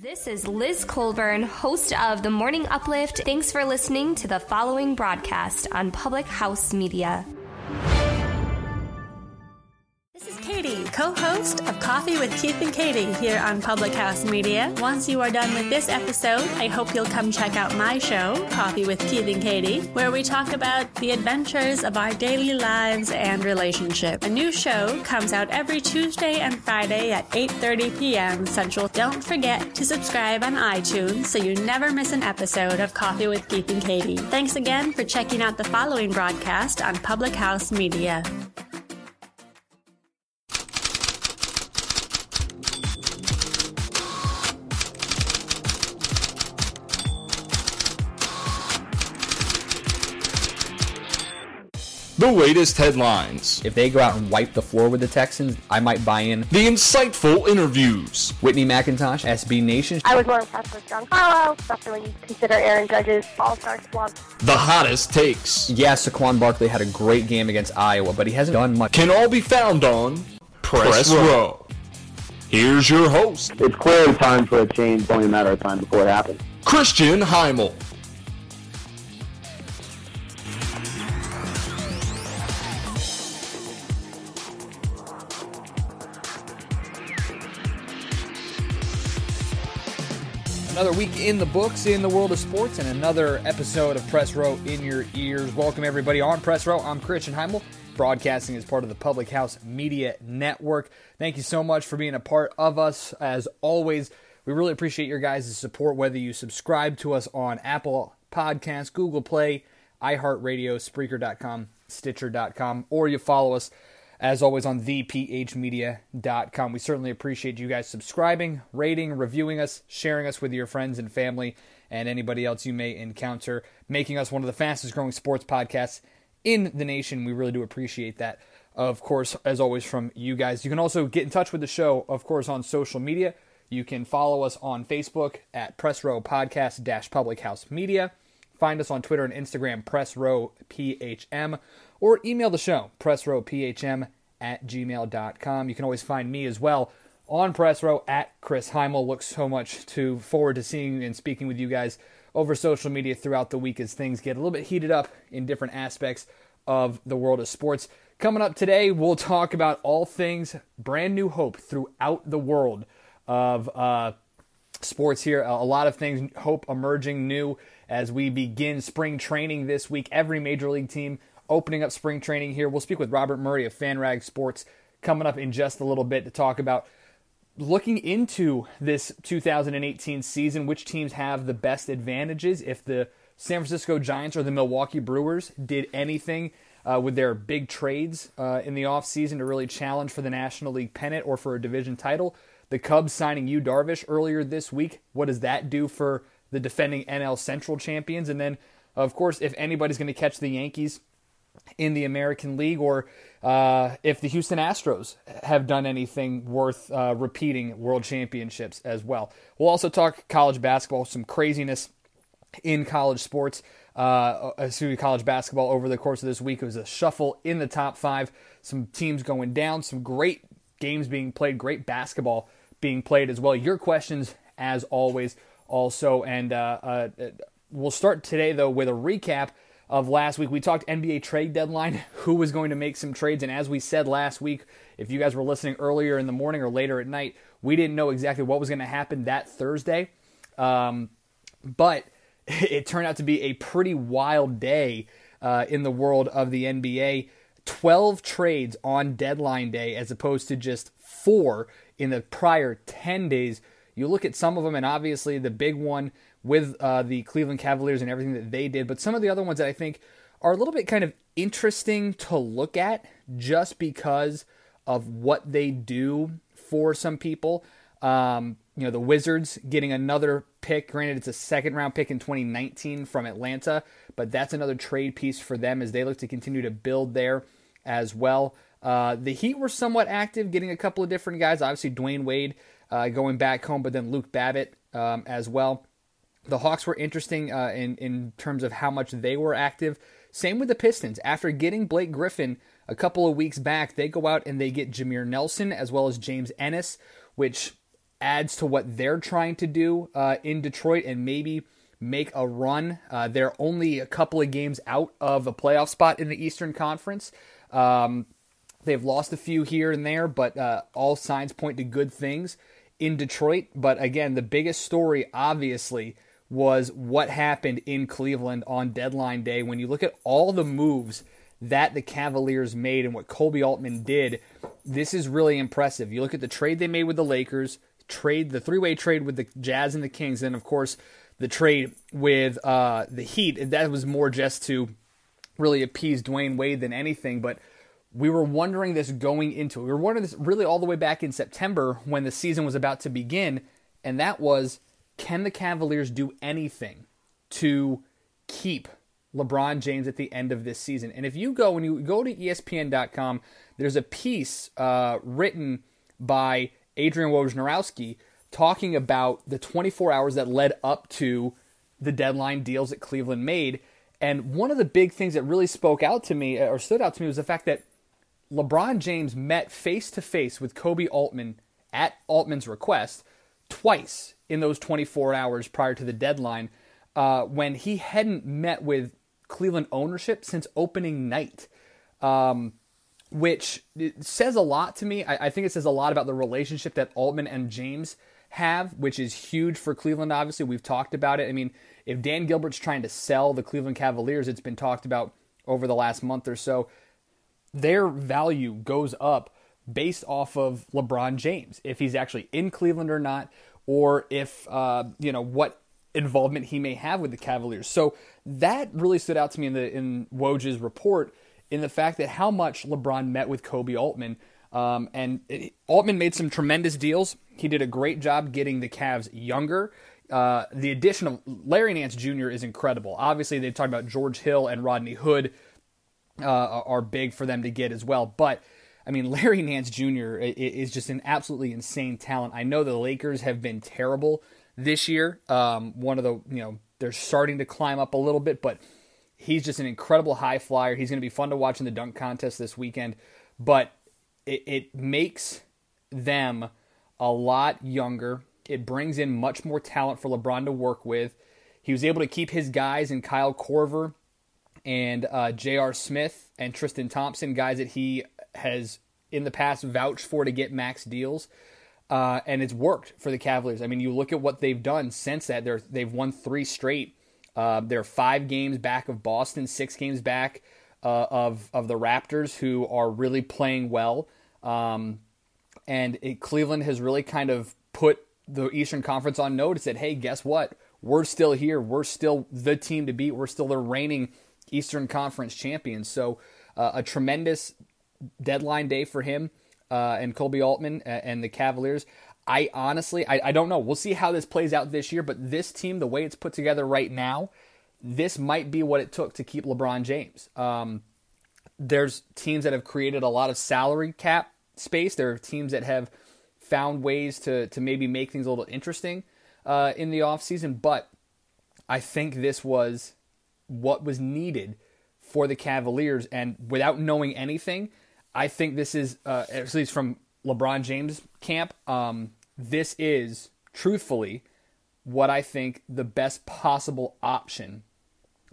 This is Liz Colburn, host of The Morning Uplift. Thanks for listening to the following broadcast on Public House Media. Co-host of Coffee with Keith and Katie here on Public House Media. Once you are done with this episode, I hope you'll come check out my show, Coffee with Keith and Katie, where we talk about the adventures of our daily lives and relationship. A new show comes out every Tuesday and Friday at 8:30 p.m. Central. Don't forget to subscribe on iTunes so you never miss an episode of Coffee with Keith and Katie. Thanks again for checking out the following broadcast on Public House Media. The latest headlines, If they go out and wipe the floor with the Texans, I might buy in. the insightful interviews, Whitney McIntosh, SB Nation. I was more impressed with John Carlisle, especially when you consider Aaron Judge's all-star squad. the hottest takes, Yeah, Saquon Barkley had a great game against Iowa, but he hasn't done much. can all be found on Press, Row. Here's your host, it's clearly time for a change, it's only a matter of time before it happens. Christian Heimel. Another week in the books in the world of sports and another episode of Press Row in your ears. Welcome everybody on Press Row. I'm Christian Heimel, broadcasting as part of the Public House Media Network. Thank you so much for being a part of us. As always, we really appreciate your guys' support, whether you subscribe to us on Apple Podcasts, Google Play, iHeartRadio, Spreaker.com, Stitcher.com, or you follow us as always on thephmedia.com. We certainly appreciate you guys subscribing, rating, reviewing us, sharing us with your friends and family and anybody else you may encounter, making us one of the fastest growing sports podcasts in the nation. We really do appreciate that. Of course, as always, from you guys. You can also get in touch with the show, of course, on social media. You can follow us on Facebook at Press Row Podcast Public House Media. Find us on Twitter and Instagram, Press Row PHM, or email the show, pressrowphm at gmail.com. You can always find me as well on Press Row at Chris Heimel. Look so much to forward to seeing and speaking with you guys over social media throughout the week as things get a little bit heated up in different aspects of the world of sports. Coming up today, we'll talk about all things brand new hope throughout the world of uh, sports here. A lot of things, hope emerging new as we begin spring training this week. Every major league team opening up spring training here. We'll speak with Robert Murray of FanRag Sports coming up in just a little bit to talk about looking into this 2018 season, which teams have the best advantages. If the San Francisco Giants or the Milwaukee Brewers did anything uh, with their big trades uh, in the offseason to really challenge for the National League pennant or for a division title. The Cubs signing Yu Darvish earlier this week. What does that do for the defending NL Central champions? And then, of course, if anybody's going to catch the Yankees in the American League, or uh, if the Houston Astros have done anything worth uh, repeating World Championships as well. We'll also talk college basketball, some craziness in college sports, uh, excuse me, college basketball over the course of this week. It was a shuffle in the top five, some teams going down, some great games being played, great basketball being played as well. Your questions, as always, also. And uh, uh, we'll start today, though, with a recap of last week. We talked NBA trade deadline, who was going to make some trades. And as we said last week, if you guys were listening earlier in the morning or later at night, we didn't know exactly what was going to happen that Thursday. Um, but it turned out to be a pretty wild day uh, in the world of the NBA. 12 trades on deadline day as opposed to just four in the prior 10 days. You look at some of them, and obviously the big one with uh, the Cleveland Cavaliers and everything that they did, but some of the other ones that I think are a little bit kind of interesting to look at just because of what they do for some people. Um, you know, the Wizards getting another pick. Granted, it's a second round pick in 2019 from Atlanta, but that's another trade piece for them as they look to continue to build there as well. Uh, the Heat were somewhat active, getting a couple of different guys. Obviously, Dwyane Wade uh, going back home, but then Luke Babbitt um, as well. The Hawks were interesting uh, in in terms of how much they were active. Same with the Pistons. After getting Blake Griffin a couple of weeks back, they go out and they get Jameer Nelson as well as James Ennis, which adds to what they're trying to do uh, in Detroit and maybe make a run. Uh, they're only a couple of games out of a playoff spot in the Eastern Conference. Um, they've lost a few here and there, but uh, all signs point to good things in Detroit. But again, the biggest story, obviously, was what happened in Cleveland on deadline day. When you look at all the moves that the Cavaliers made and what Colby Altman did, this is really impressive. You look at the trade they made with the Lakers, trade the three-way trade with the Jazz and the Kings, and of course the trade with uh, the Heat. That was more just to really appease Dwyane Wade than anything, but we were wondering this going into it. We were wondering this really all the way back in September when the season was about to begin, and that was can the Cavaliers do anything to keep LeBron James at the end of this season? And if you go when you go to ESPN.com, there's a piece uh, written by Adrian Wojnarowski talking about the 24 hours that led up to the deadline deals that Cleveland made. And one of the big things that really spoke out to me or stood out to me was the fact that LeBron James met face to face with Koby Altman at Altman's request twice in those 24 hours prior to the deadline uh, when he hadn't met with Cleveland ownership since opening night. Um, which says a lot to me. I, I, think it says a lot about the relationship that Altman and James have, which is huge for Cleveland. Obviously, we've talked about it. I mean, if Dan Gilbert's trying to sell the Cleveland Cavaliers, it's been talked about over the last month or so. Their value goes up based off of LeBron James, if he's actually in Cleveland or not, or if uh, you know what involvement he may have with the Cavaliers. So that really stood out to me in the in Woj's report in the fact that how much LeBron met with Koby Altman. Um, and it, Altman made some tremendous deals. He did a great job getting the Cavs younger. Uh, the addition of Larry Nance Jr. is incredible. Obviously, they talked about George Hill and Rodney Hood uh, are big for them to get as well. But I mean, Larry Nance Jr. is just an absolutely insane talent. I know the Lakers have been terrible this year. Um, one of the you know they're starting to climb up a little bit, but He's just an incredible high flyer. He's going to be fun to watch in the dunk contest this weekend. But it, it makes them a lot younger. It brings in much more talent for LeBron to work with. He was able to keep his guys in Kyle Korver and uh, J.R. Smith and Tristan Thompson, guys that he has in the past vouched for to get max deals. Uh, and it's worked for the Cavaliers. I mean, you look at what they've done since that. They're, they've won three straight uh, they're five games back of Boston, six games back uh, of of the Raptors, who are really playing well. Um, and it, Cleveland has really kind of put the Eastern Conference on notice that hey, guess what? We're still here. We're still the team to beat. We're still the reigning Eastern Conference champions. So uh, a tremendous deadline day for him uh, and Colby Altman and the Cavaliers. I honestly, I, I don't know. We'll see how this plays out this year, but this team, the way it's put together right now, this might be what it took to keep LeBron James. Um, there's teams that have created a lot of salary cap space. There are teams that have found ways to to maybe make things a little interesting uh, in the offseason, but I think this was what was needed for the Cavaliers. And without knowing anything, I think this is, uh, at least from LeBron James camp, um, this is truthfully what I think the best possible option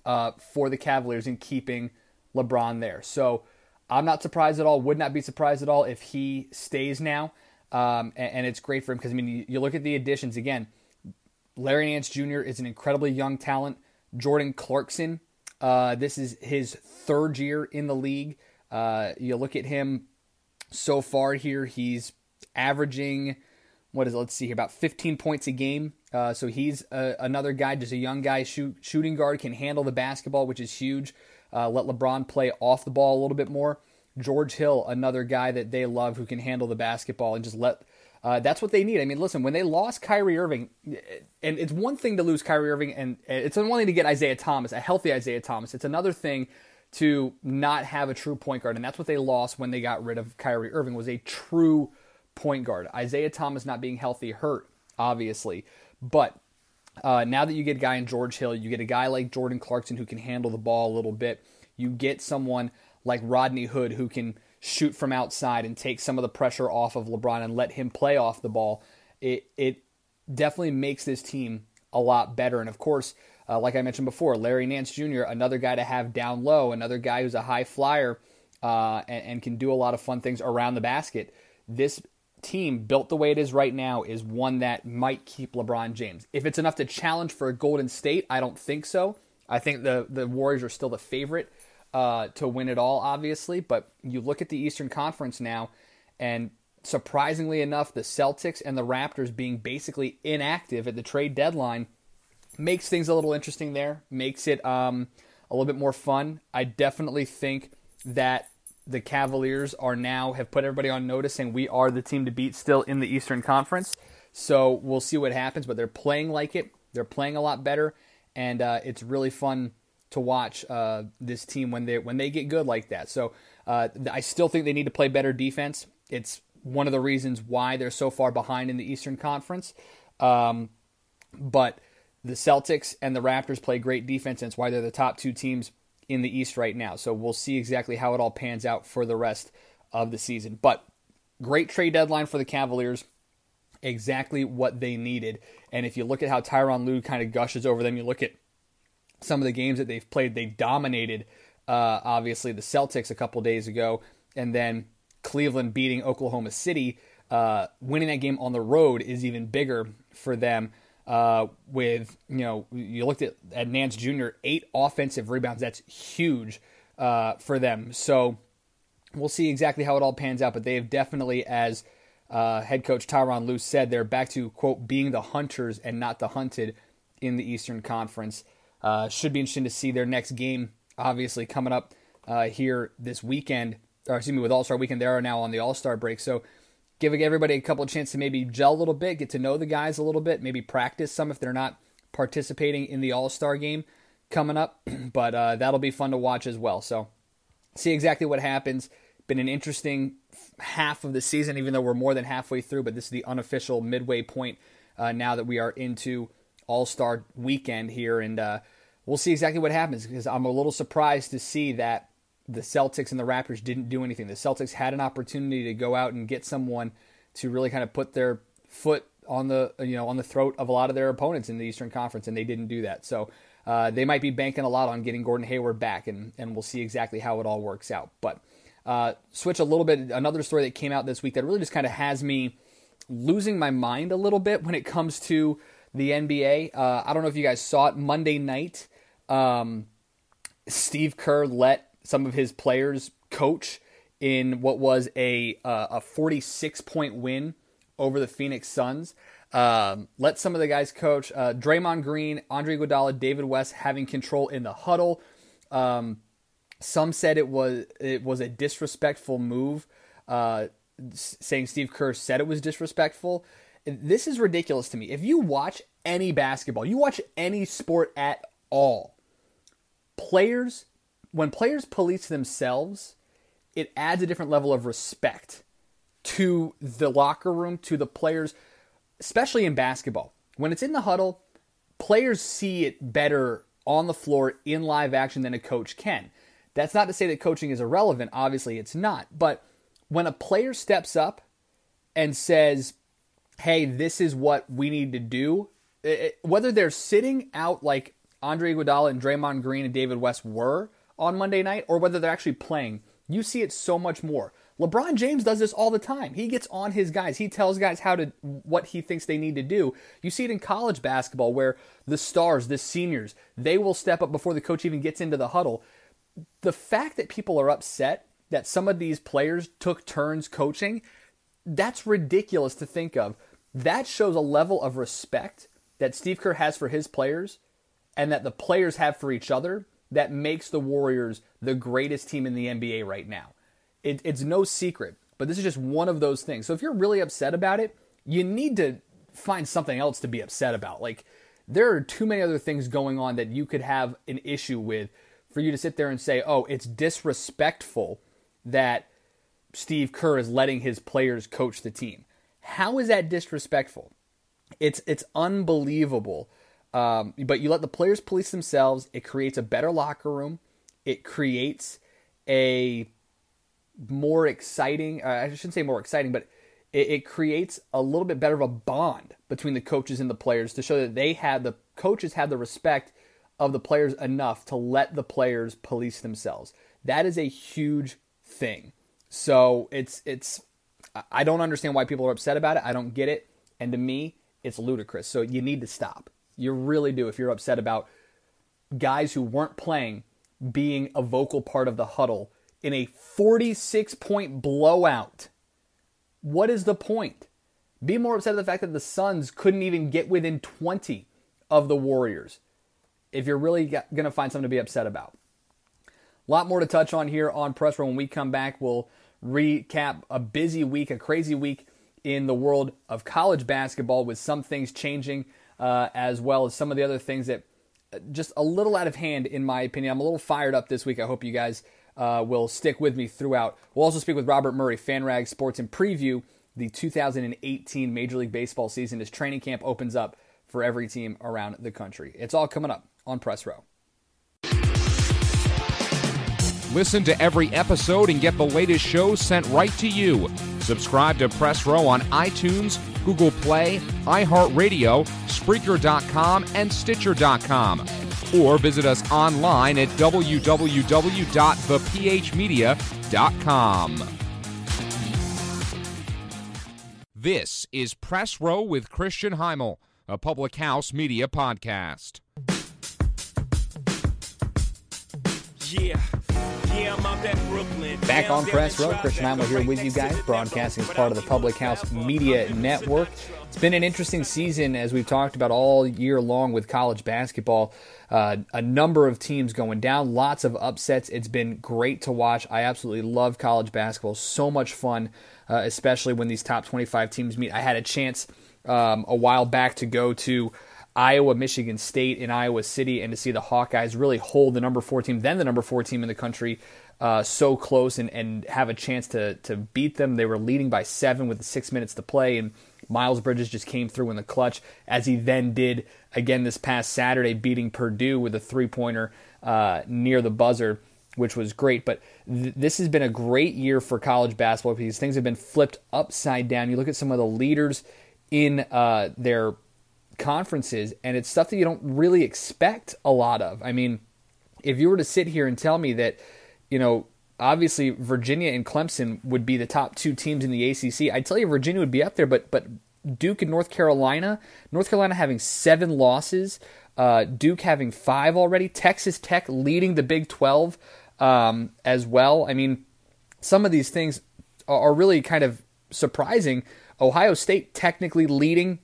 uh, for the Cavaliers in keeping LeBron there. So I'm not surprised at all. Would not be surprised at all if he stays now. Um, and, and, it's great for him because I mean, you, you, look at the additions again. Larry Nance Jr. is an incredibly young talent. Jordan Clarkson, uh, this is his third year in the league. Uh, you look at him so far here; he's averaging what is it? Let's see here, about 15 points a game. Uh, so he's a, another guy, just a young guy, shoot, shooting guard, can handle the basketball, which is huge. Uh, let LeBron play off the ball a little bit more. George Hill, another guy that they love who can handle the basketball and just let. Uh, that's what they need. I mean, listen, when they lost Kyrie Irving, and it's one thing to lose Kyrie Irving, and it's one thing to get Isaiah Thomas, a healthy Isaiah Thomas. It's another thing to not have a true point guard, and that's what they lost when they got rid of Kyrie Irving was a true point guard. Isaiah Thomas not being healthy hurt, obviously. But uh, now that you get a guy in George Hill, you get a guy like Jordan Clarkson who can handle the ball a little bit. You get someone like Rodney Hood who can shoot from outside and take some of the pressure off of LeBron and let him play off the ball. it it definitely makes this team a lot better. And of course, uh, like I mentioned before, Larry Nance Jr., another guy to have down low, another guy who's a high flyer uh, and, and can do a lot of fun things around the basket. This team, built the way it is right now, is one that might keep LeBron James. If it's enough to challenge for a Golden State, I don't think so. I think the the Warriors are still the favorite uh, to win it all, obviously. But you look at the Eastern Conference now, and surprisingly enough, the Celtics and the Raptors being basically inactive at the trade deadline makes things a little interesting there, makes it um, a little bit more fun. I definitely think that the Cavaliers are now have put everybody on notice saying we are the team to beat still in the Eastern Conference. So we'll see what happens, but they're playing like it. They're playing a lot better, and uh, it's really fun to watch uh, this team when they when they get good like that. So uh, I still think they need to play better defense. It's one of the reasons why they're so far behind in the Eastern Conference. Um, but the Celtics and the Raptors play great defense, and it's why they're the top two teams in the East right now. So we'll see exactly how it all pans out for the rest of the season. But great trade deadline for the Cavaliers. Exactly what they needed. And if you look at how Tyronn Lue kind of gushes over them, you look at some of the games that they've played, they dominated, uh, obviously, the Celtics a couple days ago. And then Cleveland beating Oklahoma City. Uh, winning that game on the road is even bigger for them uh, with you know you looked at at Nance Jr. eight offensive rebounds. That's huge uh, for them. So we'll see exactly how it all pans out. But they have definitely, as uh, head coach Tyronn Lue said, they're back to quote being the hunters and not the hunted in the Eastern Conference. Uh, should be interesting to see their next game. Obviously coming up uh, here this weekend, or excuse me, with All Star Weekend. They are now on the All Star break, so giving everybody a couple of chances to maybe gel a little bit, get to know the guys a little bit, maybe practice some if they're not participating in the All Star game coming up. but uh, that'll be fun to watch as well. So, see exactly what happens. Been an interesting half of the season, even though we're more than halfway through. But this is the unofficial midway point uh, now that we are into All Star weekend here, and uh, we'll see exactly what happens. Because I'm a little surprised to see that the Celtics and the Raptors didn't do anything. The Celtics had an opportunity to go out and get someone to really kind of put their foot on the you know on the throat of a lot of their opponents in the Eastern Conference, and they didn't do that. So uh, they might be banking a lot on getting Gordon Hayward back, and and we'll see exactly how it all works out. But uh, switch a little bit. Another story that came out this week that really just kind of has me losing my mind a little bit when it comes to the NBA. Uh, I don't know if you guys saw it Monday night. Um, Steve Kerr let some of his players coach in what was a uh, a 46 point win over the Phoenix Suns. Um, let some of the guys coach. Uh, Draymond Green, Andre Iguodala, David West having control in the huddle. Um, some said it was it was a disrespectful move, uh, saying Steve Kerr said it was disrespectful. This is ridiculous to me. If you watch any basketball, you watch any sport at all, players when players police themselves, it adds a different level of respect to the locker room, to the players, especially in basketball. When it's in the huddle, players see it better on the floor in live action than a coach can. That's not to say that coaching is irrelevant, obviously it's not. But when a player steps up and says, hey, this is what we need to do, it, whether they're sitting out like Andre Iguodala and Draymond Green and David West were, on Monday night or whether they're actually playing, you see it so much more. LeBron James does this all the time. He gets on his guys. He tells guys how to what he thinks they need to do. You see it in college basketball where the stars, the seniors, they will step up before the coach even gets into the huddle. The fact that people are upset that some of these players took turns coaching, that's ridiculous to think of. That shows a level of respect that Steve Kerr has for his players and that the players have for each other that makes the Warriors the greatest team in the NBA right now. It, it's no secret, but this is just one of those things. So if you're really upset about it, you need to find something else to be upset about. Like, there are too many other things going on that you could have an issue with for you to sit there and say, oh, it's disrespectful that Steve Kerr is letting his players coach the team. How is that disrespectful? It's it's unbelievable um, but you let the players police themselves. It creates a better locker room. It creates a more exciting. Uh, I shouldn't say more exciting, but it, it creates a little bit better of a bond between the coaches and the players to show that they have the coaches have the respect of the players enough to let the players police themselves. That is a huge thing. So it's it's I don't understand why people are upset about it. I don't get it. And to me, it's ludicrous. So you need to stop. You really do if you're upset about guys who weren't playing being a vocal part of the huddle in a 46 point blowout. What is the point? Be more upset at the fact that the Suns couldn't even get within 20 of the Warriors if you're really going to find something to be upset about. A lot more to touch on here on Press Row. When we come back, we'll recap a busy week, a crazy week in the world of college basketball with some things changing uh, as well as some of the other things that uh, just a little out of hand in my opinion. I'm a little fired up this week. I hope you guys uh, will stick with me throughout. We'll also speak with Robert Murray, FanRag Sports, and preview the 2018 Major League Baseball season as training camp opens up for every team around the country. It's all coming up on Press Row. Listen to every episode and get the latest shows sent right to you. Subscribe to Press Row on iTunes, Google Play, iHeartRadio, Spreaker.com, and Stitcher.com. Or visit us online at www.thephmedia.com. This is Press Row with Christian Heimel, a Public House Media podcast. Yeah. Back on Press Row, Christian Heimel here with you guys, broadcasting as part of the Public House Media Network. It's been an interesting season, as we've talked about all year long with college basketball. Uh, a number of teams going down, lots of upsets. It's been great to watch. I absolutely love college basketball. So much fun, uh, especially when these top 25 teams meet. I had a chance um, a while back to go to Iowa, Michigan State in Iowa City, and to see the Hawkeyes really hold the number four team, then the number four team in the country, uh, so close and, and have a chance to to beat them. They were leading by seven with six minutes to play, and Miles Bridges just came through in the clutch, as he then did again this past Saturday, beating Purdue with a three pointer uh, near the buzzer. Which was great, but th- this has been a great year for college basketball because things have been flipped upside down. You look at some of the leaders in uh, their conferences, and it's stuff that you don't really expect a lot of. I mean, if you were to sit here and tell me that, you know, obviously Virginia and Clemson would be the top two teams in the ACC, I'd tell you Virginia would be up there, but but Duke and North Carolina, North Carolina having seven losses, uh, Duke having five already, Texas Tech leading the Big Twelve um, as well. I mean, some of these things are really kind of surprising. Ohio State technically leading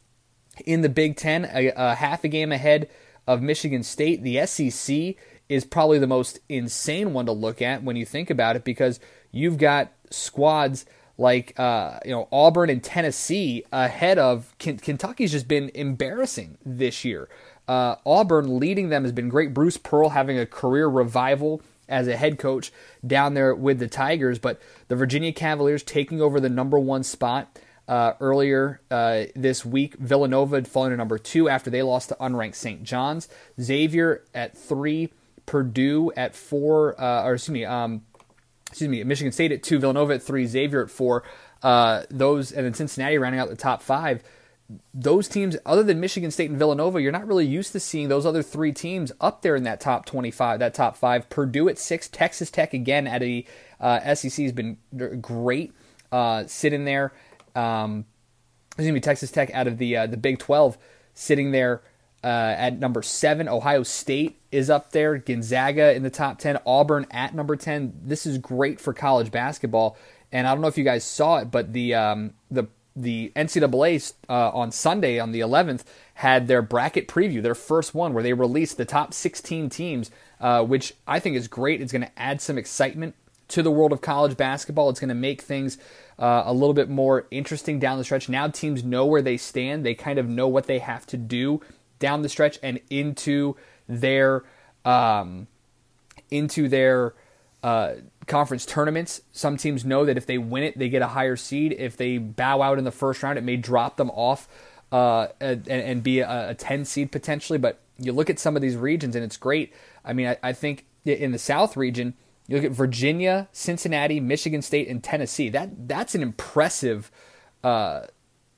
in the Big Ten, a, a half a game ahead of Michigan State. The SEC is probably the most insane one to look at when you think about it because you've got squads like uh, you know Auburn and Tennessee ahead of Kentucky's just been embarrassing this year. Uh, Auburn leading them has been great. Bruce Pearl having a career revival as a head coach down there with the Tigers, but the Virginia Cavaliers taking over the number one spot uh, earlier uh, this week. Villanova had fallen to number two after they lost to unranked St. John's. Xavier at three, Purdue at four, uh, or excuse me, um, excuse me, Michigan State at two, Villanova at three, Xavier at four. Uh, those and then Cincinnati rounding out the top five. Those teams, other than Michigan State and Villanova, you're not really used to seeing those other three teams up there in that top 25, that top five. Purdue at six, Texas Tech again at a uh, SEC has been great uh, sitting there um, excuse me, Texas Tech out of the uh, the Big 12, sitting there uh, at number seven. Ohio State is up there. Gonzaga in the top 10. Auburn at number 10. This is great for college basketball. And I don't know if you guys saw it, but the um, the the NCAA uh, on Sunday on the 11th had their bracket preview, their first one, where they released the top 16 teams, uh, which I think is great. It's going to add some excitement to the world of college basketball. It's going to make things uh, a little bit more interesting down the stretch. Now teams know where they stand. They kind of know what they have to do down the stretch and into their um, into their uh, conference tournaments. Some teams know that if they win it, they get a higher seed. If they bow out in the first round, it may drop them off uh, and, and, be a, a, 10 seed potentially. But you look at some of these regions, and it's great. I mean, I, I think in the South region, you look at Virginia, Cincinnati, Michigan State, and Tennessee. That that's an impressive uh,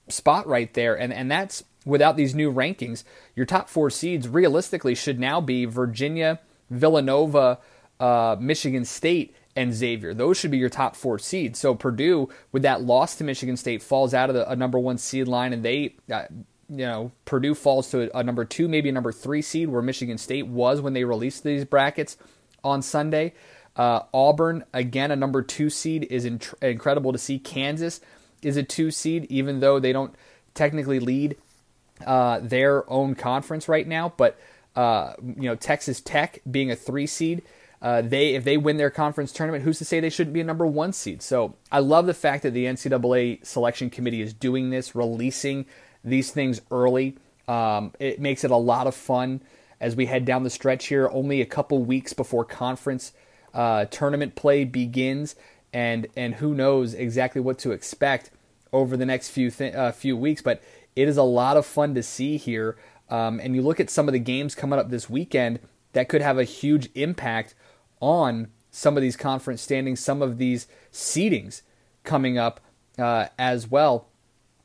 spot right there, and and that's without these new rankings. Your top four seeds realistically should now be Virginia, Villanova, uh, Michigan State, and Xavier. Those should be your top four seeds. So Purdue, with that loss to Michigan State, falls out of the, a number one seed line, and they. Uh, you know, Purdue falls to a, number two, maybe a number three seed, where Michigan State was when they released these brackets on Sunday. Uh, Auburn, again, a number two seed, is in- incredible to see. Kansas is a two seed, even though they don't technically lead uh, their own conference right now. But uh, you know, Texas Tech being a three seed, uh, they if they win their conference tournament, who's to say they shouldn't be a number one seed? So I love the fact that the NCAA selection committee is doing this, releasing these things early. Um, it makes it a lot of fun as we head down the stretch here. Only a couple weeks before conference uh, tournament play begins, and and who knows exactly what to expect over the next few uh, few weeks. But it is a lot of fun to see here. Um, and you look at some of the games coming up this weekend that could have a huge impact on some of these conference standings, some of these seedings coming up uh, as well.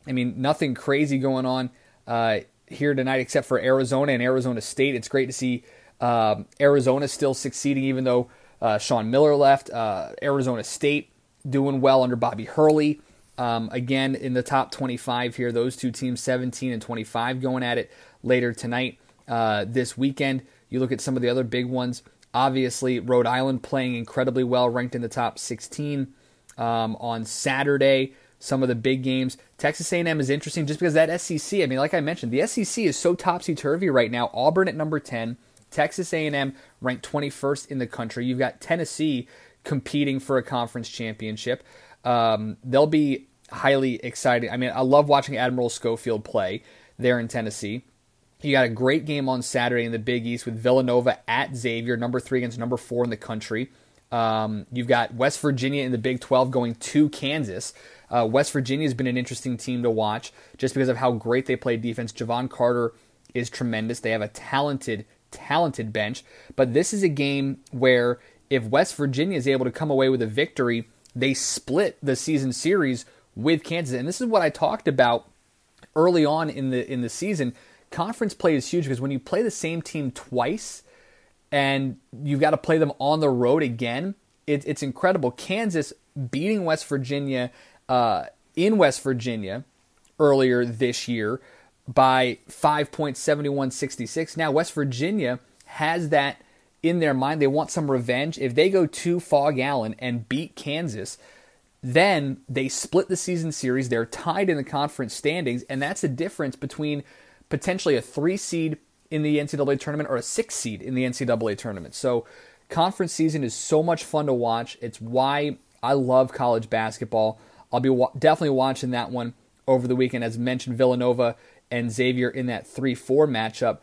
I mean, nothing crazy going on uh, here tonight except for Arizona and Arizona State. It's great to see um, Arizona still succeeding, even though uh, Sean Miller left. Uh, Arizona State doing well under Bobby Hurley. Um, again, in the top 25 here, those two teams, 17 and 25, going at it later tonight. Uh, this weekend, you look at some of the other big ones. Obviously, Rhode Island playing incredibly well, ranked in the top 16 um, on Saturday. Some of the big games. Texas A&M is interesting just because that SEC. I mean, like I mentioned, the SEC is so topsy turvy right now. Auburn at number 10, Texas A&M ranked 21st in the country. You've got Tennessee competing for a conference championship. Um, they'll be highly exciting. I mean, I love watching Admiral Schofield play there in Tennessee. You got a great game on Saturday in the Big East with Villanova at Xavier, number three against number four in the country. Um, you've got West Virginia in the Big 12 going to Kansas. Uh, West Virginia has been an interesting team to watch just because of how great they play defense. Jevon Carter is tremendous. They have a talented, talented bench. But this is a game where if West Virginia is able to come away with a victory, they split the season series with Kansas. And this is what I talked about early on in the in the season. Conference play is huge because when you play the same team twice and you've got to play them on the road again, it, it's incredible. Kansas beating West Virginia uh, in West Virginia earlier this year by 5.7166. Now, West Virginia has that in their mind. They want some revenge. If they go to Phog Allen and beat Kansas, then they split the season series. They're tied in the conference standings, and that's the difference between potentially a three seed in the NCAA tournament or a six seed in the NCAA tournament. So, conference season is so much fun to watch. It's why I love college basketball. I'll be wa- definitely watching that one over the weekend, as mentioned, Villanova and Xavier in that 3 4 matchup.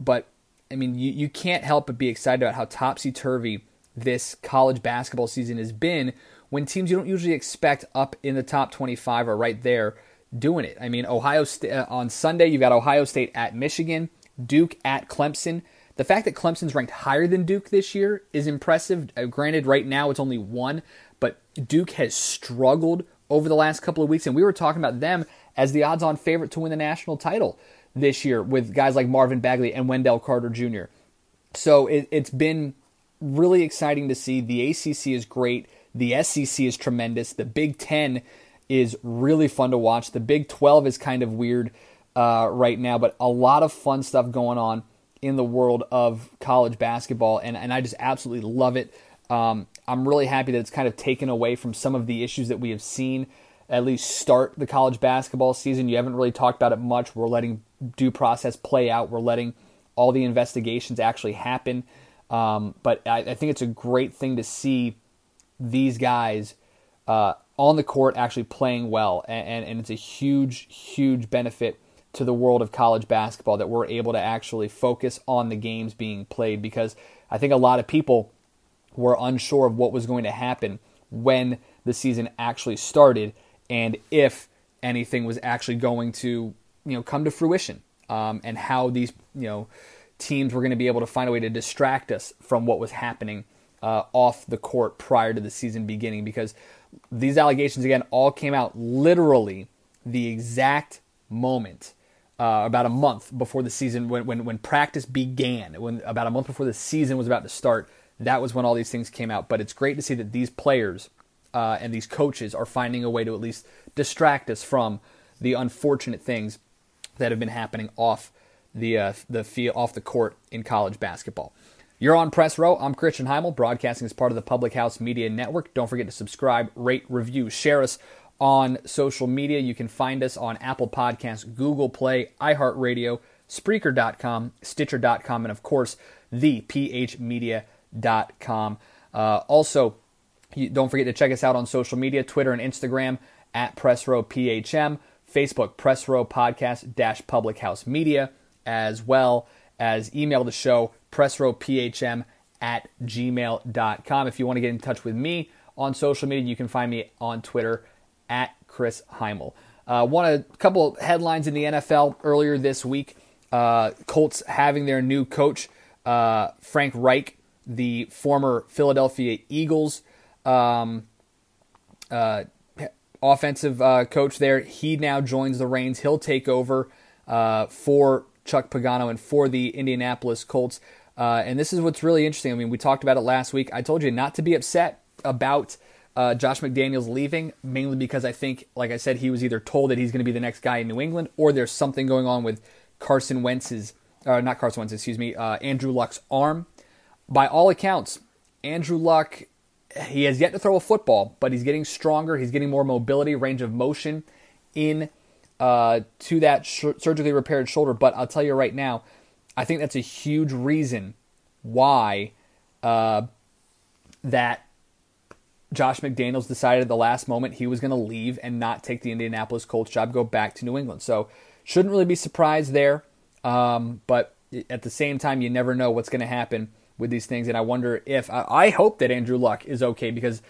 But, I mean, you, you can't help but be excited about how topsy turvy this college basketball season has been when teams you don't usually expect up in the top 25 are right there doing it. I mean, Ohio State uh, on Sunday, you've got Ohio State at Michigan, Duke at Clemson. The fact that Clemson's ranked higher than Duke this year is impressive. Uh, granted, right now it's only one, but Duke has struggled over the last couple of weeks, and we were talking about them as the odds on favorite to win the national title this year with guys like Marvin Bagley and Wendell Carter Jr. So it, it's been really exciting to see. The ACC is great. The SEC is tremendous. The Big Ten is really fun to watch. The Big 12 is kind of weird uh, right now, but a lot of fun stuff going on in the world of college basketball, and, and I just absolutely love it. Um, I'm really happy that it's kind of taken away from some of the issues that we have seen at least start the college basketball season. You haven't really talked about it much. We're letting due process play out. We're letting all the investigations actually happen. Um, but I, I, think it's a great thing to see these guys uh, on the court actually playing well, and, and, and it's a huge, huge benefit to the world of college basketball that we're able to actually focus on the games being played because I think a lot of people were unsure of what was going to happen when the season actually started and if anything was actually going to you know come to fruition um, and how these you know teams were going to be able to find a way to distract us from what was happening uh, off the court prior to the season beginning because these allegations again all came out literally the exact moment uh, about a month before the season, when, when, when practice began, when about a month before the season was about to start, that was when all these things came out. But it's great to see that these players uh, and these coaches are finding a way to at least distract us from the unfortunate things that have been happening off the uh, the field, off the court in college basketball. You're on Press Row. I'm Christian Heimel, broadcasting as part of the Public House Media Network. Don't forget to subscribe, rate, review, share us on social media. You can find us on Apple Podcasts, Google Play, iHeartRadio, Spreaker.com, Stitcher.com, and of course, thephmedia.com. Uh, also, don't forget to check us out on social media Twitter and Instagram at PressRowPHM, Facebook, Press Row Podcast dash Public House Media, as well as email the show, pressrowphm at gmail.com. If you want to get in touch with me on social media, you can find me on Twitter at Chris Heimel. Uh, one a couple of headlines in the NFL earlier this week. Uh, Colts having their new coach, uh, Frank Reich, the former Philadelphia Eagles um, uh, offensive uh, coach there. He now joins the reins. He'll take over uh, for Chuck Pagano and for the Indianapolis Colts. Uh, and this is what's really interesting. I mean, we talked about it last week. I told you not to be upset about uh, Josh McDaniels leaving, mainly because I think, like I said, he was either told that he's going to be the next guy in New England, or there's something going on with Carson Wentz's, uh, not Carson Wentz, excuse me, Andrew Luck's arm. By all accounts, Andrew Luck, he has yet to throw a football, but he's getting stronger. He's getting more mobility, range of motion in uh, to that sh- surgically repaired shoulder. But I'll tell you right now, I think that's a huge reason why uh, that Josh McDaniels decided at the last moment he was going to leave and not take the Indianapolis Colts job, go back to New England. So shouldn't really be surprised there. Um, but at the same time, you never know what's going to happen with these things. And I wonder if I, hope that Andrew Luck is okay because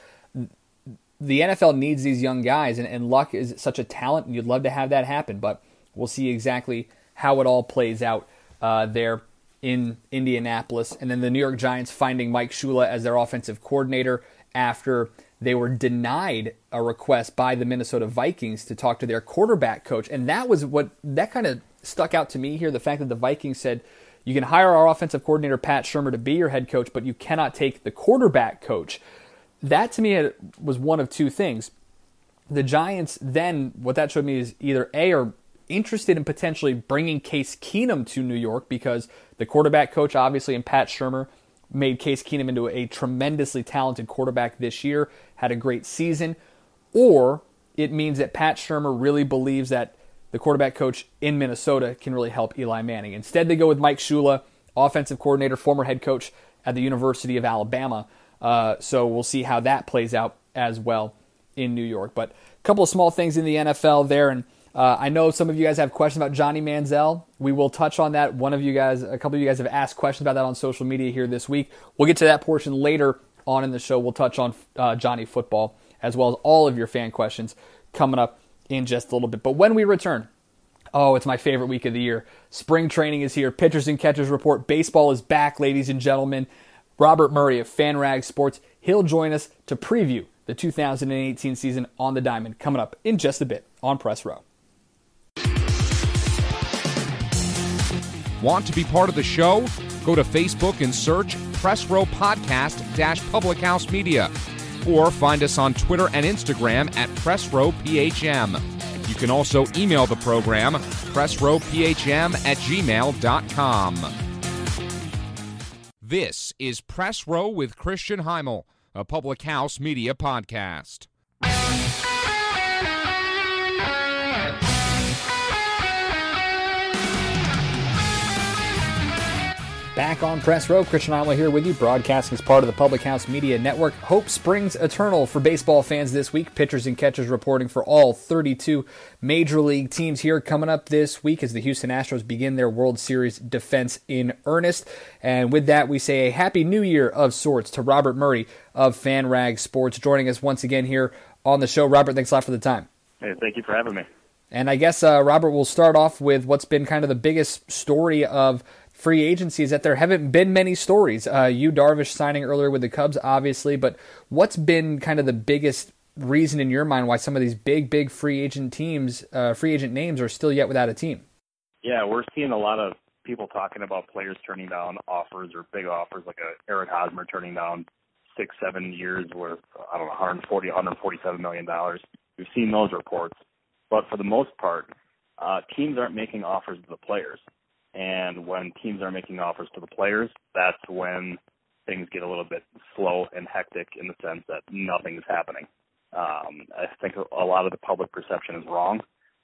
the NFL needs these young guys, and, and Luck is such a talent, and you'd love to have that happen. But we'll see exactly how it all plays out uh, there in Indianapolis. And then the New York Giants finding Mike Shula as their offensive coordinator after they were denied a request by the Minnesota Vikings to talk to their quarterback coach. And that was what that kind of stuck out to me here the fact that the Vikings said, you can hire our offensive coordinator, Pat Shurmur, to be your head coach, but you cannot take the quarterback coach that to me was one of two things. The Giants then, what that showed me is either A, are interested in potentially bringing Case Keenum to New York because the quarterback coach, obviously, and Pat Shurmur made Case Keenum into a tremendously talented quarterback this year, had a great season, or it means that Pat Shurmur really believes that the quarterback coach in Minnesota can really help Eli Manning. Instead, they go with Mike Shula, offensive coordinator, former head coach at the University of Alabama. Uh, so we'll see how that plays out as well in New York. But a couple of small things in the NFL there, and uh, I know some of you guys have questions about Johnny Manziel. We will touch on that. One of you guys, a couple of you guys have asked questions about that on social media here this week. We'll get to that portion later on in the show. We'll touch on uh, Johnny football as well as all of your fan questions coming up in just a little bit. But when we return, Oh, it's my favorite week of the year. Spring training is here. Pitchers and catchers report. Baseball is back, ladies and gentlemen. Robert Murray of FanRag Sports. He'll join us to preview the 2018 season on the diamond coming up in just a bit on Press Row. Want to be part of the show? Go to Facebook and search Press Row Podcast Public House Media, or find us on Twitter and Instagram at PressRowPHM. You can also email the program, pressrowphm at gmail.com. This is Press Row with Christian Heimel, a Public House Media podcast. Back on Press Row, Christian Heimel here with you, broadcasting as part of the Public House Media Network. Hope springs eternal for baseball fans this week. Pitchers and catchers reporting for all 32 major league teams here coming up this week as the Houston Astros begin their World Series defense in earnest. And with that, we say a happy new year of sorts to Robert Murray of FanRag Sports, joining us once again here on the show. Robert, thanks a lot for the time. Hey, thank you for having me. And I guess, uh, Robert, we'll start off with what's been kind of the biggest story of free agency is that there haven't been many stories. Uh, Yu Darvish signing earlier with the Cubs, obviously, but what's been kind of the biggest reason in your mind why some of these big, big free agent teams, uh, free agent names, are still yet without a team. Yeah, we're seeing a lot of people talking about players turning down offers or big offers, like a Eric Hosmer turning down six, seven years worth, I don't know, 140, 147 million dollars. We've seen those reports, but for the most part, uh, teams aren't making offers to the players. And when teams are making offers to the players, that's when things get a little bit slow and hectic in the sense that nothing is happening. Um, I think a lot of the public perception is wrong.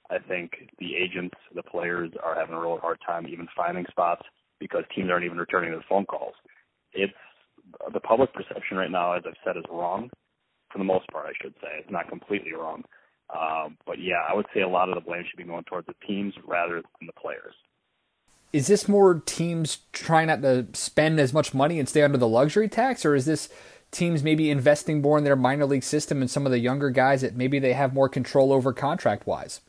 I think the agents, the players are having a real hard time even finding spots because teams aren't even returning the phone calls. It's the public perception right now, as I've said, is wrong. For the most part, I should say it's not completely wrong. Um, but yeah, I would say a lot of the blame should be going towards the teams rather than the players. Is this more teams trying not to spend as much money and stay under the luxury tax, or is this teams maybe investing more in their minor league system and some of the younger guys that maybe they have more control over contract wise?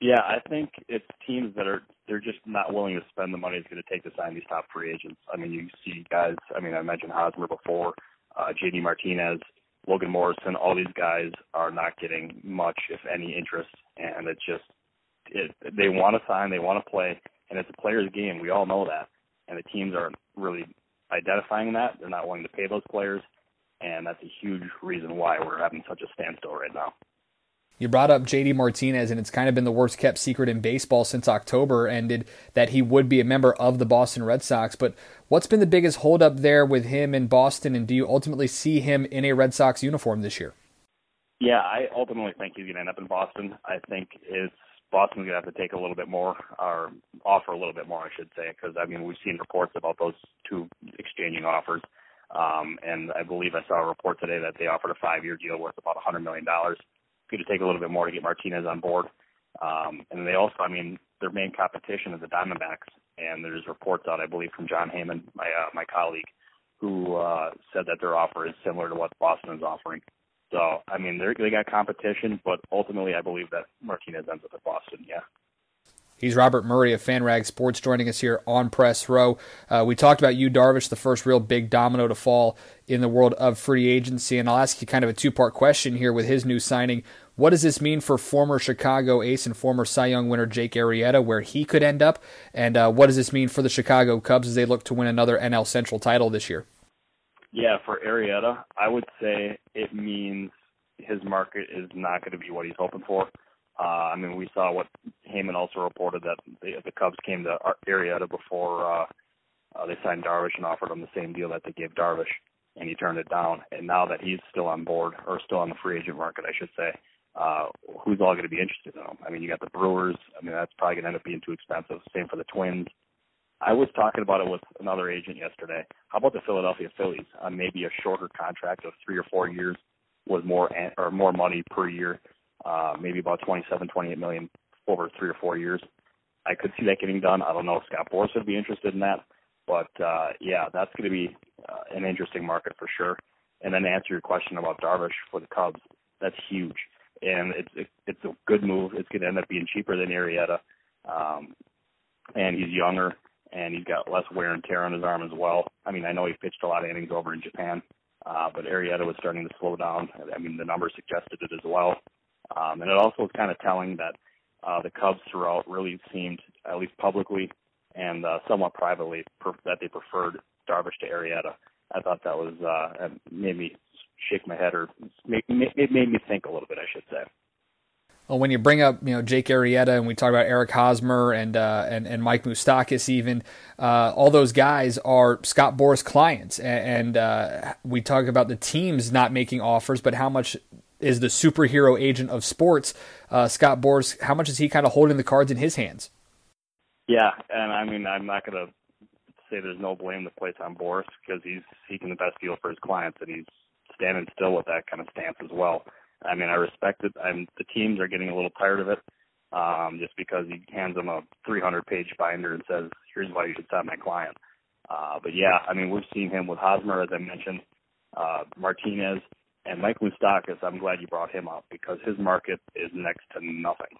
Yeah, I think it's teams that are they're just not willing to spend the money it's going to take to sign these top free agents. I mean, you see guys. I mean, I mentioned Hosmer before, uh, JD Martinez, Logan Morrison. All these guys are not getting much, if any, interest, and it's just it, they want to sign, they want to play, and it's a player's game. We all know that, and the teams aren't really identifying that. They're not willing to pay those players, and that's a huge reason why we're having such a standstill right now. You brought up JD Martinez, and it's kind of been the worst kept secret in baseball since October ended that he would be a member of the Boston Red Sox. But what's been the biggest holdup there with him in Boston, and do you ultimately see him in a Red Sox uniform this year? Yeah, I ultimately think he's going to end up in Boston. I think it's Boston's going to have to take a little bit more, or offer a little bit more, I should say, because I mean we've seen reports about those two exchanging offers. Um, and I believe I saw a report today that they offered a five-year deal worth about $100 million going to take a little bit more to get Martinez on board. Um, and they also, I mean, their main competition is the Diamondbacks, and there's reports out, I believe, from Jon Heyman, my uh, my colleague, who uh, said that their offer is similar to what Boston is offering. So, I mean, they they got competition, but ultimately, I believe that Martinez ends up at Boston. Yeah. He's Robert Murray of FanRag Sports joining us here on Press Row. Uh, we talked about Yu Darvish, the first real big domino to fall in the world of free agency, and I'll ask you kind of a two part question here with his new signing. What does this mean for former Chicago ace and former Cy Young winner Jake Arrieta, where he could end up? And uh, what does this mean for the Chicago Cubs as they look to win another NL Central title this year? Yeah, for Arrieta, I would say it means his market is not going to be what he's hoping for. Uh, I mean, we saw what Heyman also reported that the, the Cubs came to Arrieta before uh, uh, they signed Darvish and offered him the same deal that they gave Darvish, and he turned it down. And now that he's still on board, or still on the free agent market, I should say, uh, who's all going to be interested in him? I mean, you got the Brewers. I mean, that's probably going to end up being too expensive. Same for the Twins. I was talking about it with another agent yesterday. How about the Philadelphia Phillies on maybe a shorter contract of three or four years with more or more money per year, uh, maybe about 27, 28 million over three or four years. I could see that getting done. I don't know if Scott Boras would be interested in that, but uh, yeah, that's going to be uh, an interesting market for sure. And then to answer your question about Darvish for the Cubs, that's huge and it's it, it's a good move. It's going to end up being cheaper than Arrieta, um, and he's younger and he's got less wear and tear on his arm as well. I mean, I know he pitched a lot of innings over in Japan, uh, but Arrieta was starting to slow down. I mean, the numbers suggested it as well, um, and it also was kind of telling that uh, the Cubs throughout really seemed, at least publicly and uh, somewhat privately, per- that they preferred Darvish to Arrieta. I thought that was uh, made me shake my head or make, it made me think a little bit, I should say. When you bring up you know Jake Arrieta and we talk about Eric Hosmer and uh, and and Mike Moustakas, even uh, all those guys are Scott Boras clients, and, and uh, we talk about the teams not making offers, but how much is the superhero agent of sports, uh, Scott Boras? How much is he kind of holding the cards in his hands? Yeah, and I mean I'm not going to say there's no blame to place on Boras because he's seeking the best deal for his clients, and he's standing still with that kind of stance as well. I mean, I respect it. I'm, the teams are getting a little tired of it, um, just because he hands them a 300-page binder and says, "Here's why you should sign my client." Uh, but yeah, I mean, we've seen him with Hosmer, as I mentioned, uh, Martinez, and Mike Moustakas. I'm glad you brought him up because his market is next to nothing.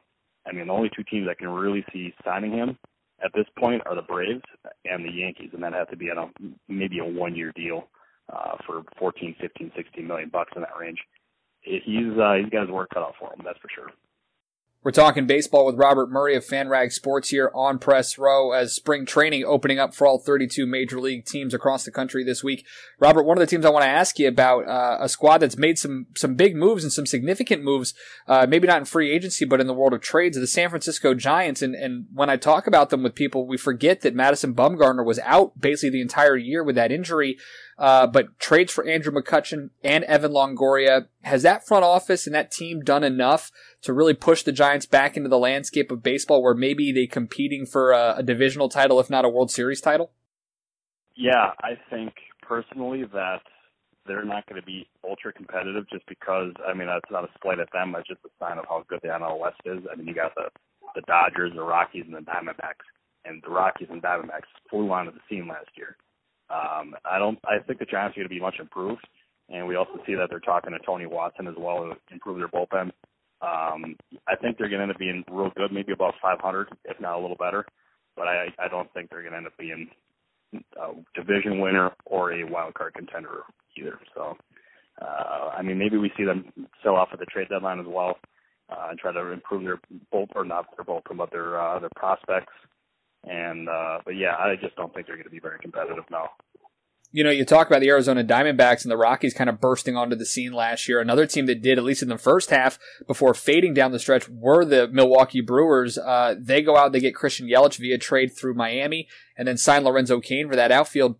I mean, the only two teams I can really see signing him at this point are the Braves and the Yankees, and that has to be on a maybe a one-year deal uh, for 14, 15, 16 million bucks in that range. He's uh, he's got his work cut out for him. That's for sure. We're talking baseball with Robert Murray of FanRag Sports here on Press Row as spring training opening up for all 32 major league teams across the country this week. Robert, one of the teams I want to ask you about, uh, a squad that's made some, some big moves and some significant moves, uh, maybe not in free agency, but in the world of trades, the San Francisco Giants. And, and when I talk about them with people, we forget that Madison Bumgarner was out basically the entire year with that injury. Uh, but trades for Andrew McCutchen and Evan Longoria, has that front office and that team done enough to really push the Giants back into the landscape of baseball where maybe they competing for a, a divisional title, if not a World Series title? Yeah, I think personally that they're not going to be ultra competitive just because, I mean, that's not a slight at them. That's just a sign of how good the NL West is. I mean, you got the, the Dodgers, the Rockies, and the Diamondbacks. And the Rockies and Diamondbacks flew onto the scene last year. Um, I don't. I think the Giants are going to be much improved, and we also see that they're talking to Tony Watson as well to improve their bullpen. Um, I think they're going to end up being real good, maybe about 500, if not a little better. But I, I don't think they're going to end up being a division winner or a wild card contender either. So, uh, I mean, maybe we see them sell off at the trade deadline as well uh, and try to improve their bolt or not their bullpen, but their uh, their prospects and uh, but yeah, I just don't think they're going to be very competitive now. You know, you talk about the Arizona Diamondbacks and the Rockies kind of bursting onto the scene last year. Another team that did, at least in the first half, before fading down the stretch, were the Milwaukee Brewers. Uh, they go out, they get Christian Yelich via trade through Miami, and then sign Lorenzo Cain for that outfield.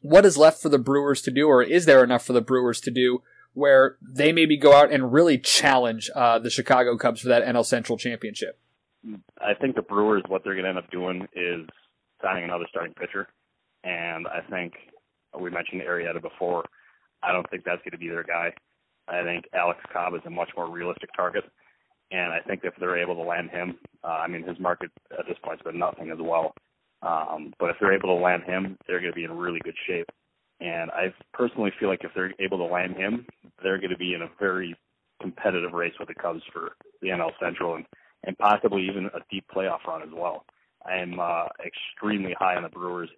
What is left for the Brewers to do, or is there enough for the Brewers to do where they maybe go out and really challenge uh, the Chicago Cubs for that NL Central championship? I think the Brewers, what they're going to end up doing is signing another starting pitcher. And I think we mentioned Arrieta before. I don't think that's going to be their guy. I think Alex Cobb is a much more realistic target. And I think if they're able to land him, uh, I mean, his market at this point has been nothing as well. Um, but if they're able to land him, they're going to be in really good shape. And I personally feel like if they're able to land him, they're going to be in a very competitive race with the Cubs for the NL Central. And and possibly even a deep playoff run as well. I am uh, extremely high on the Brewers,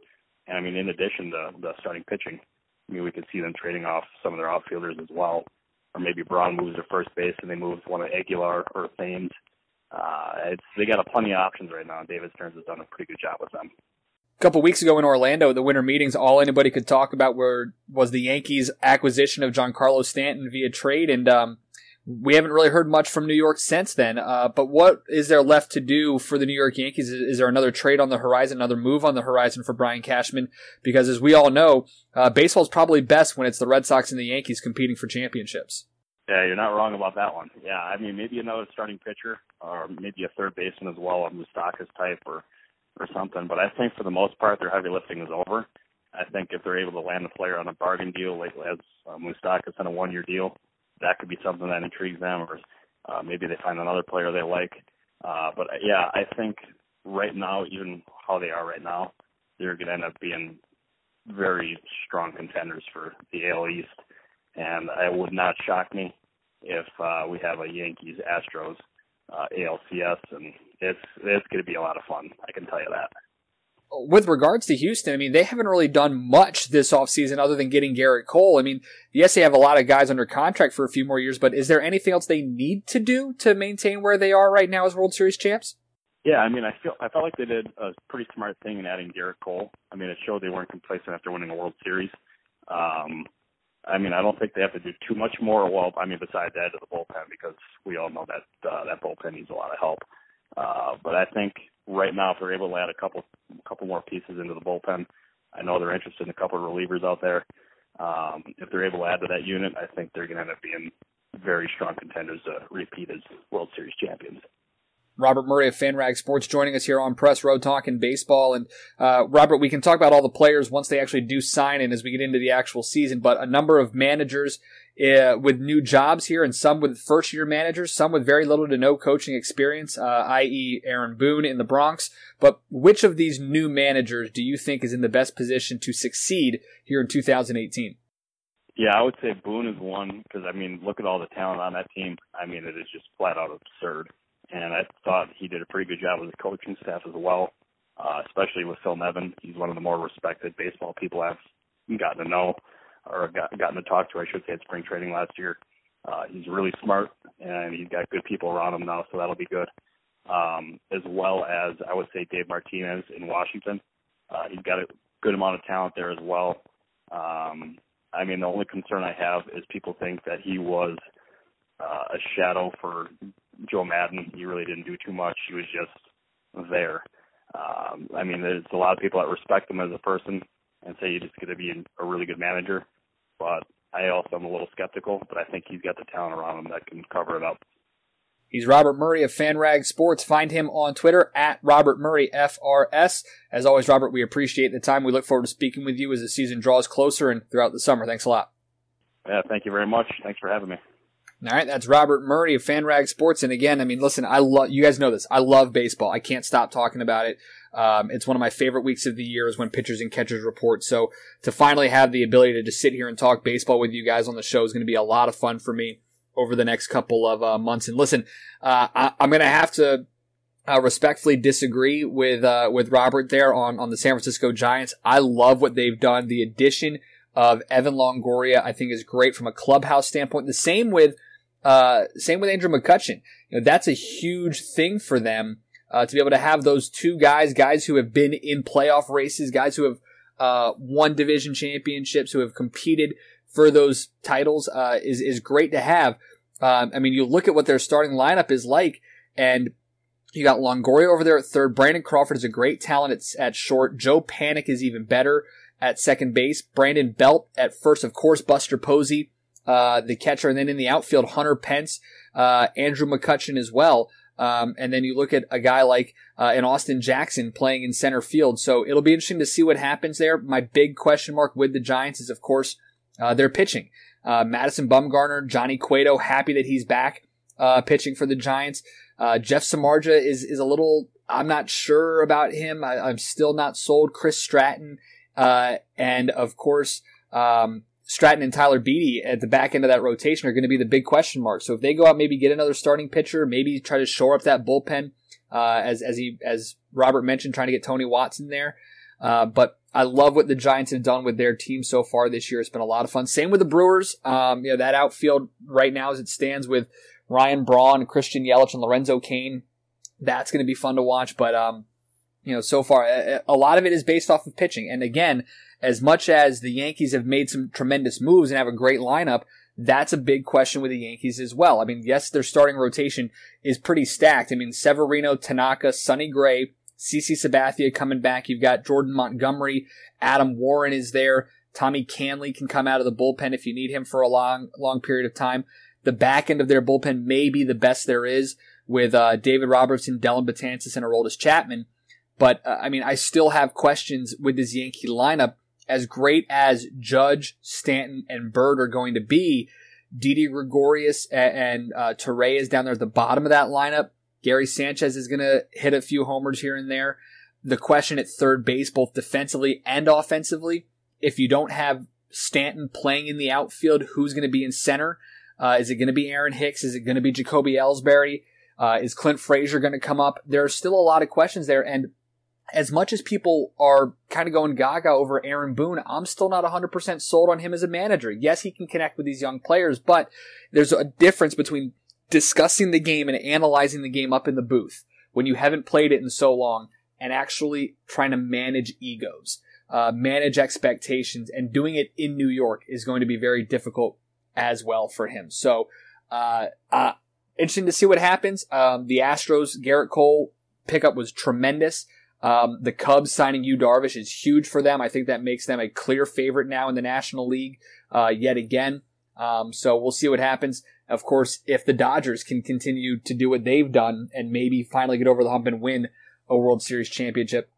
and I mean, in addition to the starting pitching, I mean, we could see them trading off some of their outfielders as well, or maybe Braun moves to first base and they move one of Aguilar or Thames. Uh, it's they got a plenty of options right now. David Stearns has done a pretty good job with them. A couple weeks ago in Orlando, the winter meetings, all anybody could talk about were was the Yankees' acquisition of Giancarlo Stanton via trade, and um, we haven't really heard much from New York since then. Uh, but what is there left to do for the New York Yankees? Is, is, there another trade on the horizon, another move on the horizon for Brian Cashman? Because as we all know, uh, baseball is probably best when it's the Red Sox and the Yankees competing for championships. Yeah, you're not wrong about that one. Yeah, I mean maybe another starting pitcher or maybe a third baseman as well, a Moustakas type or or something. But I think for the most part, their heavy lifting is over. I think if they're able to land a player on a bargain deal, like as uh, Moustakas on a one-year deal, that could be something that intrigues them, or uh, maybe they find another player they like. Uh, but uh, yeah, I think right now, even how they are right now, they're going to end up being very strong contenders for the AL East, and it would not shock me if uh, we have a Yankees Astros uh, ALCS, and it's it's going to be a lot of fun. I can tell you that with regards to Houston, I mean, they haven't really done much this offseason other than getting Gerrit Cole. I mean, yes, they have a lot of guys under contract for a few more years, but is there anything else they need to do to maintain where they are right now as World Series champs? Yeah, I mean, I feel I felt like they did a pretty smart thing in adding Gerrit Cole. I mean, it showed they weren't complacent after winning a World Series. Um, I mean, I don't think they have to do too much more. Well, I mean, besides that to the bullpen because we all know that uh, that bullpen needs a lot of help. Uh, but I think right now, if they're able to add a couple couple more pieces into the bullpen, I know they're interested in a couple of relievers out there. Um, if they're able to add to that unit, I think they're going to end up being very strong contenders to repeat as World Series champions. Robert Murray of FanRag Sports joining us here on Press Row talking baseball. And uh, Robert, we can talk about all the players once they actually do sign in as we get into the actual season. But a number of managers uh, with new jobs here, and some with first year managers, some with very little to no coaching experience, uh, i.e., Aaron Boone in the Bronx. But which of these new managers do you think is in the best position to succeed here in 2018? Yeah, I would say Boone is one because I mean, look at all the talent on that team. I mean, it is just flat out absurd. And I thought he did a pretty good job with the coaching staff as well, uh, especially with Phil Nevin. He's one of the more respected baseball people I've gotten to know or got, gotten to talk to, I should say, at spring training last year. Uh, he's really smart, and he's got good people around him now, so that'll be good. Um, as well as I would say Dave Martinez in Washington. Uh, he's got a good amount of talent there as well. Um, I mean, the only concern I have is people think that he was uh, a shadow for Joe Maddon, He really didn't do too much. He was just there. Um, I mean, there's a lot of people that respect him as a person and say he's just going to be a really good manager. But I also am a little skeptical, but I think he's got the talent around him that can cover it up. He's Robert Murray of FanRag Sports. Find him on Twitter at Robert Murray FRS. As always, Robert, we appreciate the time. We look forward to speaking with you as the season draws closer and throughout the summer. Thanks a lot. Yeah, thank you very much. Thanks for having me. All right, that's Robert Murray of FanRag Sports. And again, I mean, listen, I love you guys know this. I love baseball. I can't stop talking about it. Um, it's one of my favorite weeks of the year is when pitchers and catchers report. So to finally have the ability to just sit here and talk baseball with you guys on the show is going to be a lot of fun for me over the next couple of uh, months. And listen, uh, I, am going to have to uh, respectfully disagree with uh, with Robert there on on the San Francisco Giants. I love what they've done. The addition of Evan Longoria, I think, is great from a clubhouse standpoint. The same with uh, same with Andrew McCutchen. You know, that's a huge thing for them. Uh, to be able to have those two guys, guys who have been in playoff races, guys who have uh, won division championships, who have competed for those titles, uh, is is great to have. Um, I mean, you look at what their starting lineup is like, and you got Longoria over there at third. Brandon Crawford is a great talent at, at short. Joe Panik is even better at second base. Brandon Belt at first, of course. Buster Posey, uh, the catcher, and then in the outfield, Hunter Pence, uh, Andrew McCutchen as well. Um, and then you look at a guy like uh, an Austin Jackson playing in center field. So it'll be interesting to see what happens there. My big question mark with the Giants is, of course, uh, their pitching. Uh, Madison Bumgarner, Johnny Cueto, happy that he's back uh, pitching for the Giants. Uh, Jeff Samardzija is is a little. I'm not sure about him. I, am still not sold. Chris Stratton, uh, and of course, um, Stratton and Tyler Beede at the back end of that rotation are going to be the big question mark. So if they go out, maybe get another starting pitcher, maybe try to shore up that bullpen, uh, as as he as Robert mentioned, trying to get Tony Watson there. Uh, but I love what the Giants have done with their team so far this year. It's been a lot of fun. Same with the Brewers. Um, you know, that outfield right now as it stands with Ryan Braun, Christian Yelich, and Lorenzo Cain. That's going to be fun to watch. But, um, you know, so far, a, lot of it is based off of pitching. And again, as much as the Yankees have made some tremendous moves and have a great lineup, that's a big question with the Yankees as well. I mean, yes, their starting rotation is pretty stacked. I mean, Severino, Tanaka, Sonny Gray, CC Sabathia coming back. You've got Jordan Montgomery. Adam Warren is there. Tommy Kahnle can come out of the bullpen if you need him for a long, long period of time. The back end of their bullpen may be the best there is with uh, David Robertson, Dellin Betances, and Aroldis Chapman. But uh, I mean, I still have questions with this Yankee lineup. As great as Judge, Stanton, and Bird are going to be, Didi Gregorius and, and uh, Torre is down there at the bottom of that lineup. Gary Sanchez is going to hit a few homers here and there. The question at third base, both defensively and offensively, if you don't have Stanton playing in the outfield, who's going to be in center? Uh, is it going to be Aaron Hicks? Is it going to be Jacoby Ellsbury? Uh, is Clint Frazier going to come up? There are still a lot of questions there. And as much as people are kind of going gaga over Aaron Boone, I'm still not 100% sold on him as a manager. Yes, he can connect with these young players, but there's a difference between discussing the game and analyzing the game up in the booth when you haven't played it in so long and actually trying to manage egos, uh, manage expectations, and doing it in New York is going to be very difficult as well for him. So, uh, uh, interesting to see what happens. Um, the Astros, Gerrit Cole pickup was tremendous. Um, the Cubs signing Yu Darvish is huge for them. I think that makes them a clear favorite now in the National League, uh, yet again. Um, so we'll see what happens. Of course, if the Dodgers can continue to do what they've done and maybe finally get over the hump and win a World Series championship,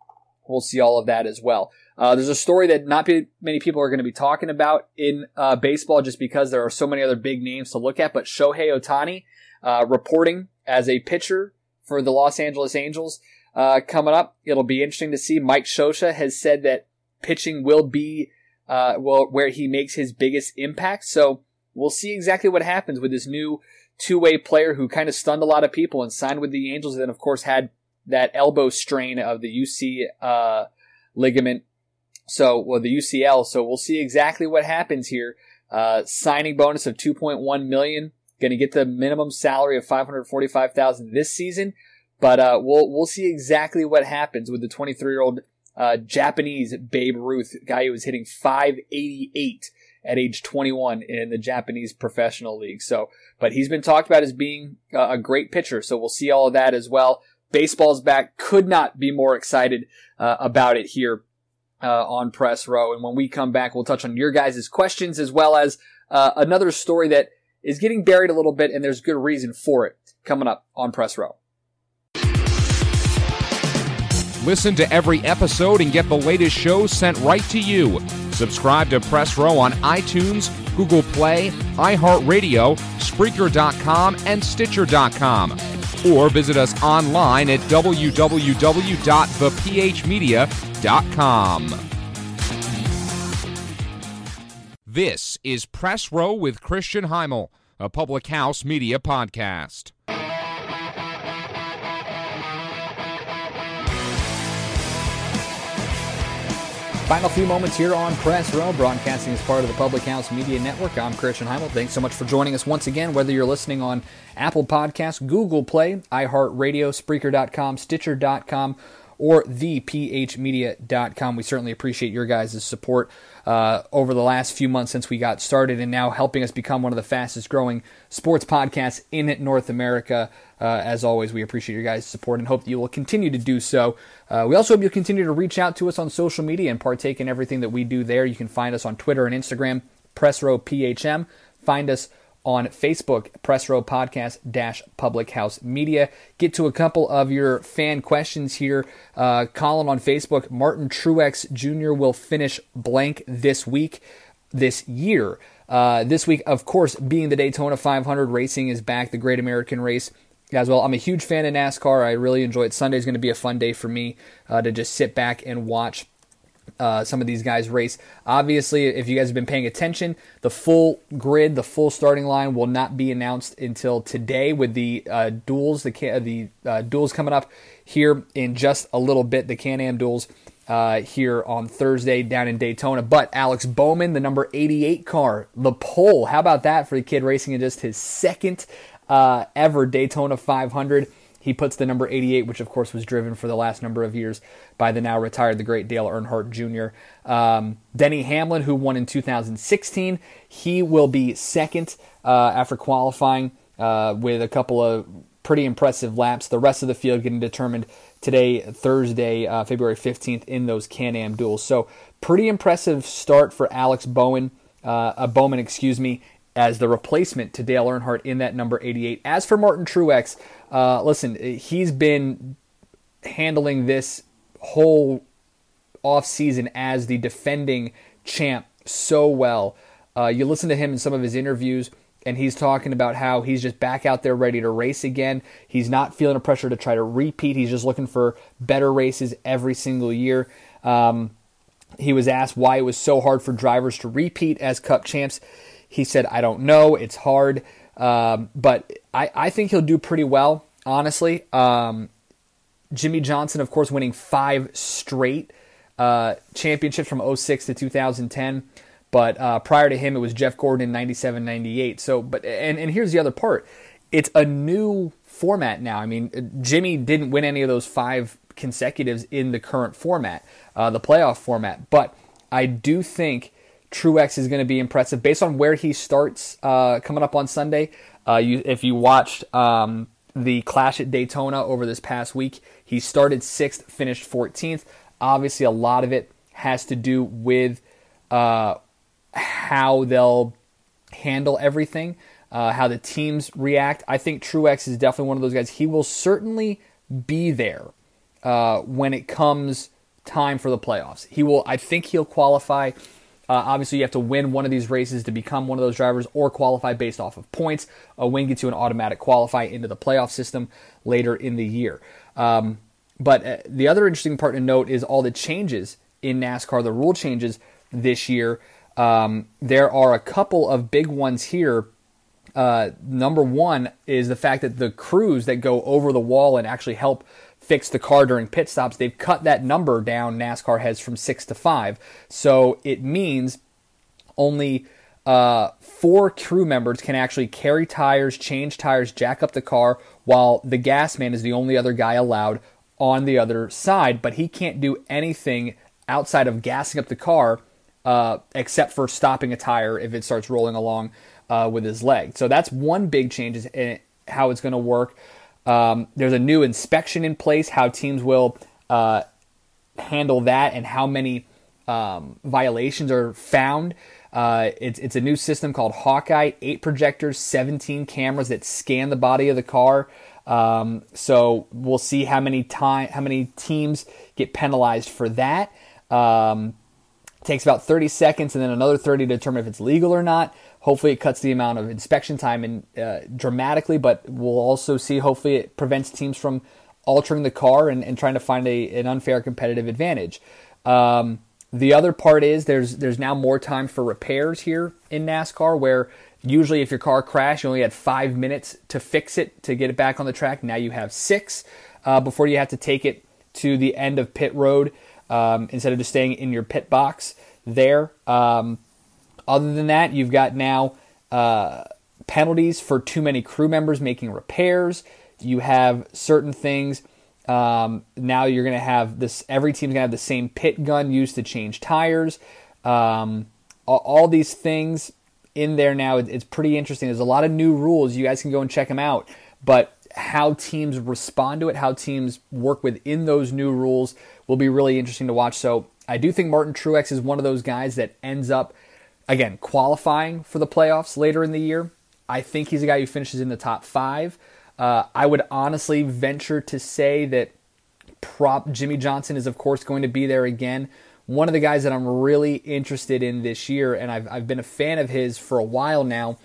we'll see all of that as well. Uh, there's a story that not many people are going to be talking about in uh, baseball just because there are so many other big names to look at. But Shohei Ohtani uh, reporting as a pitcher for the Los Angeles Angels uh, coming up. It'll be interesting to see. Mike Scioscia has said that pitching will be uh, well where he makes his biggest impact. So we'll see exactly what happens with this new two-way player who kind of stunned a lot of people and signed with the Angels, and then of course had that elbow strain of the UC uh, ligament. So, well, the UCL. So we'll see exactly what happens here. Uh, signing bonus of 2.1 million. Going to get the minimum salary of 545,000 this season, but uh, we'll we'll see exactly what happens with the 23 year old uh, Japanese Babe Ruth guy who was hitting 588 at age 21 in the Japanese professional league. So, but he's been talked about as being uh, a great pitcher. So we'll see all of that as well. Baseball's back. Could not be more excited uh, about it here uh, on Press Row. And when we come back, we'll touch on your guys' questions as well as uh, another story that is getting buried a little bit, and there's good reason for it coming up on Press Row. Listen to every episode and get the latest shows sent right to you. Subscribe to Press Row on iTunes, Google Play, iHeartRadio, Spreaker.com, and Stitcher.com. Or visit us online at www.thephmedia.com. This is Press Row with Christian Heimel, a public house media podcast. Final few moments here on Press Row, broadcasting as part of the Public House Media Network. I'm Christian Heimel. Thanks so much for joining us once again, whether you're listening on Apple Podcasts, Google Play, iHeartRadio, Spreaker.com, Stitcher.com, or thephmedia.com. We certainly appreciate your guys' support uh, over the last few months since we got started and now helping us become one of the fastest growing sports podcasts in North America. Uh, as always, we appreciate your guys' support and hope that you will continue to do so. Uh, we also hope you'll continue to reach out to us on social media and partake in everything that we do there. You can find us on Twitter and Instagram, PressRowPHM. Find us on Facebook, Press Row Podcast dash Public House Media. Get to a couple of your fan questions here. Uh, Colin on Facebook, Martin Truex Jr. will finish blank this week, this year. Uh, this week, of course, being the Daytona 500 racing is back, the Great American Race as well. I'm a huge fan of NASCAR. I really enjoy it. Sunday's going to be a fun day for me uh, to just sit back and watch uh, some of these guys race. Obviously, if you guys have been paying attention, the full grid, the full starting line will not be announced until today with the uh, duels, the the uh, duels coming up here in just a little bit. The Can-Am duels uh, here on Thursday down in Daytona. But Alex Bowman, the number 88 car, the pole. How about that for the kid racing in just his second uh, ever Daytona 500? he puts the number 88, which of course was driven for the last number of years by the now retired, the great Dale Earnhardt Jr. Um, Denny Hamlin, who won in 2016, he will be second uh, after qualifying uh, with a couple of pretty impressive laps. The rest of the field getting determined today, Thursday, uh, February 15th, in those Can Am duels. So, pretty impressive start for Alex Bowen, uh, Bowman, excuse me, as the replacement to Dale Earnhardt in that number 88. As for Martin Truex, uh, listen, he's been handling this whole off season as the defending champ so well. Uh, you listen to him in some of his interviews, and he's talking about how he's just back out there ready to race again. He's not feeling a pressure to try to repeat. He's just looking for better races every single year. Um, he was asked why it was so hard for drivers to repeat as Cup champs. He said, "I don't know. It's hard." Um, but I, I think he'll do pretty well, honestly. Um, Jimmie Johnson, of course, winning five straight uh, championships from 06 to 2010. But uh, prior to him, it was Jeff Gordon in 97 98. So, but, and, and here's the other part it's a new format now. I mean, Jimmie didn't win any of those five consecutives in the current format, uh, the playoff format. But I do think Truex is going to be impressive based on where he starts uh, coming up on Sunday. Uh, you, if you watched um, the Clash at Daytona over this past week, he started sixth, finished 14th. Obviously, a lot of it has to do with uh, how they'll handle everything, uh, how the teams react. I think Truex is definitely one of those guys. He will certainly be there uh, when it comes time for the playoffs. He will. I think he'll qualify uh, obviously, you have to win one of these races to become one of those drivers or qualify based off of points. A win gets you an automatic qualify into the playoff system later in the year. Um, but uh, the other interesting part to note is all the changes in NASCAR, the rule changes this year. Um, there are a couple of big ones here. Uh, number one is the fact that the crews that go over the wall and actually help fix the car during pit stops, they've cut that number down, NASCAR has from six to five. So it means only uh, four crew members can actually carry tires, change tires, jack up the car, while the gas man is the only other guy allowed on the other side. But he can't do anything outside of gassing up the car, uh, except for stopping a tire if it starts rolling along uh, with his leg. So that's one big change in how it's going to work. Um, there's a new inspection in place, how teams will uh, handle that and how many um, violations are found. Uh, it's, it's a new system called Hawkeye, eight projectors, 17 cameras that scan the body of the car. Um, so we'll see how many time, how many teams get penalized for that. Um, takes about 30 seconds and then another 30 to determine if it's legal or not. Hopefully, it cuts the amount of inspection time in, uh, dramatically, but we'll also see. Hopefully, it prevents teams from altering the car and, and trying to find a, an unfair competitive advantage. Um, the other part is there's there's now more time for repairs here in NASCAR, where usually if your car crashed, you only had five minutes to fix it to get it back on the track. Now you have six uh, before you have to take it to the end of pit road um, instead of just staying in your pit box there. Um, other than that, you've got now uh, penalties for too many crew members making repairs. You have certain things. Um, now you're going to have this. Every team's going to have the same pit gun used to change tires. Um, all, all, these things in there now. It, it's pretty interesting. There's a lot of new rules. You guys can go and check them out. But how teams respond to it, how teams work within those new rules, will be really interesting to watch. So I do think Martin Truex is one of those guys that ends up again, qualifying for the playoffs later in the year. I think he's a guy who finishes in the top five. Uh, I would honestly venture to say that prop Jimmie Johnson is, of course, going to be there again. One of the guys that I'm really interested in this year, and I've, I've been a fan of his for a while now,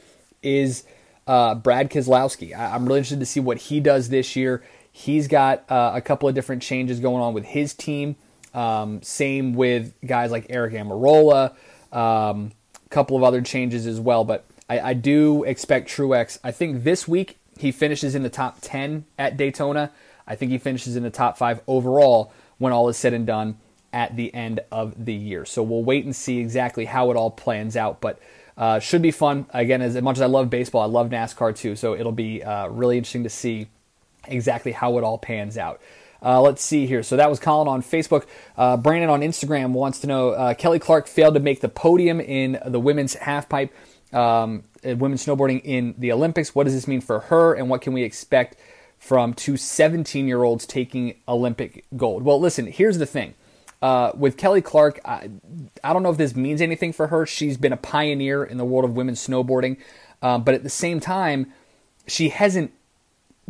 is uh, Brad Keselowski. I, am really interested to see what he does this year. He's got uh, a couple of different changes going on with his team. Um, same with guys like Aric Almirola. Um, couple of other changes as well. But I, I do expect Truex. I think this week he finishes in the top 10 at Daytona. I think he finishes in the top five overall when all is said and done at the end of the year. So we'll wait and see exactly how it all plans out. But uh, should be fun. Again, as much as I love baseball, I love NASCAR too. So it'll be uh, really interesting to see exactly how it all pans out. Uh, let's see here. So that was Colin on Facebook. Uh, Brandon on Instagram wants to know uh, Kelly Clark failed to make the podium in the women's halfpipe, um, uh, women's snowboarding in the Olympics. What does this mean for her, and what can we expect from two 17 year olds taking Olympic gold? Well, listen, here's the thing. Uh, with Kelly Clark, I, I, don't know if this means anything for her. She's been a pioneer in the world of women's snowboarding, um, but at the same time, she hasn't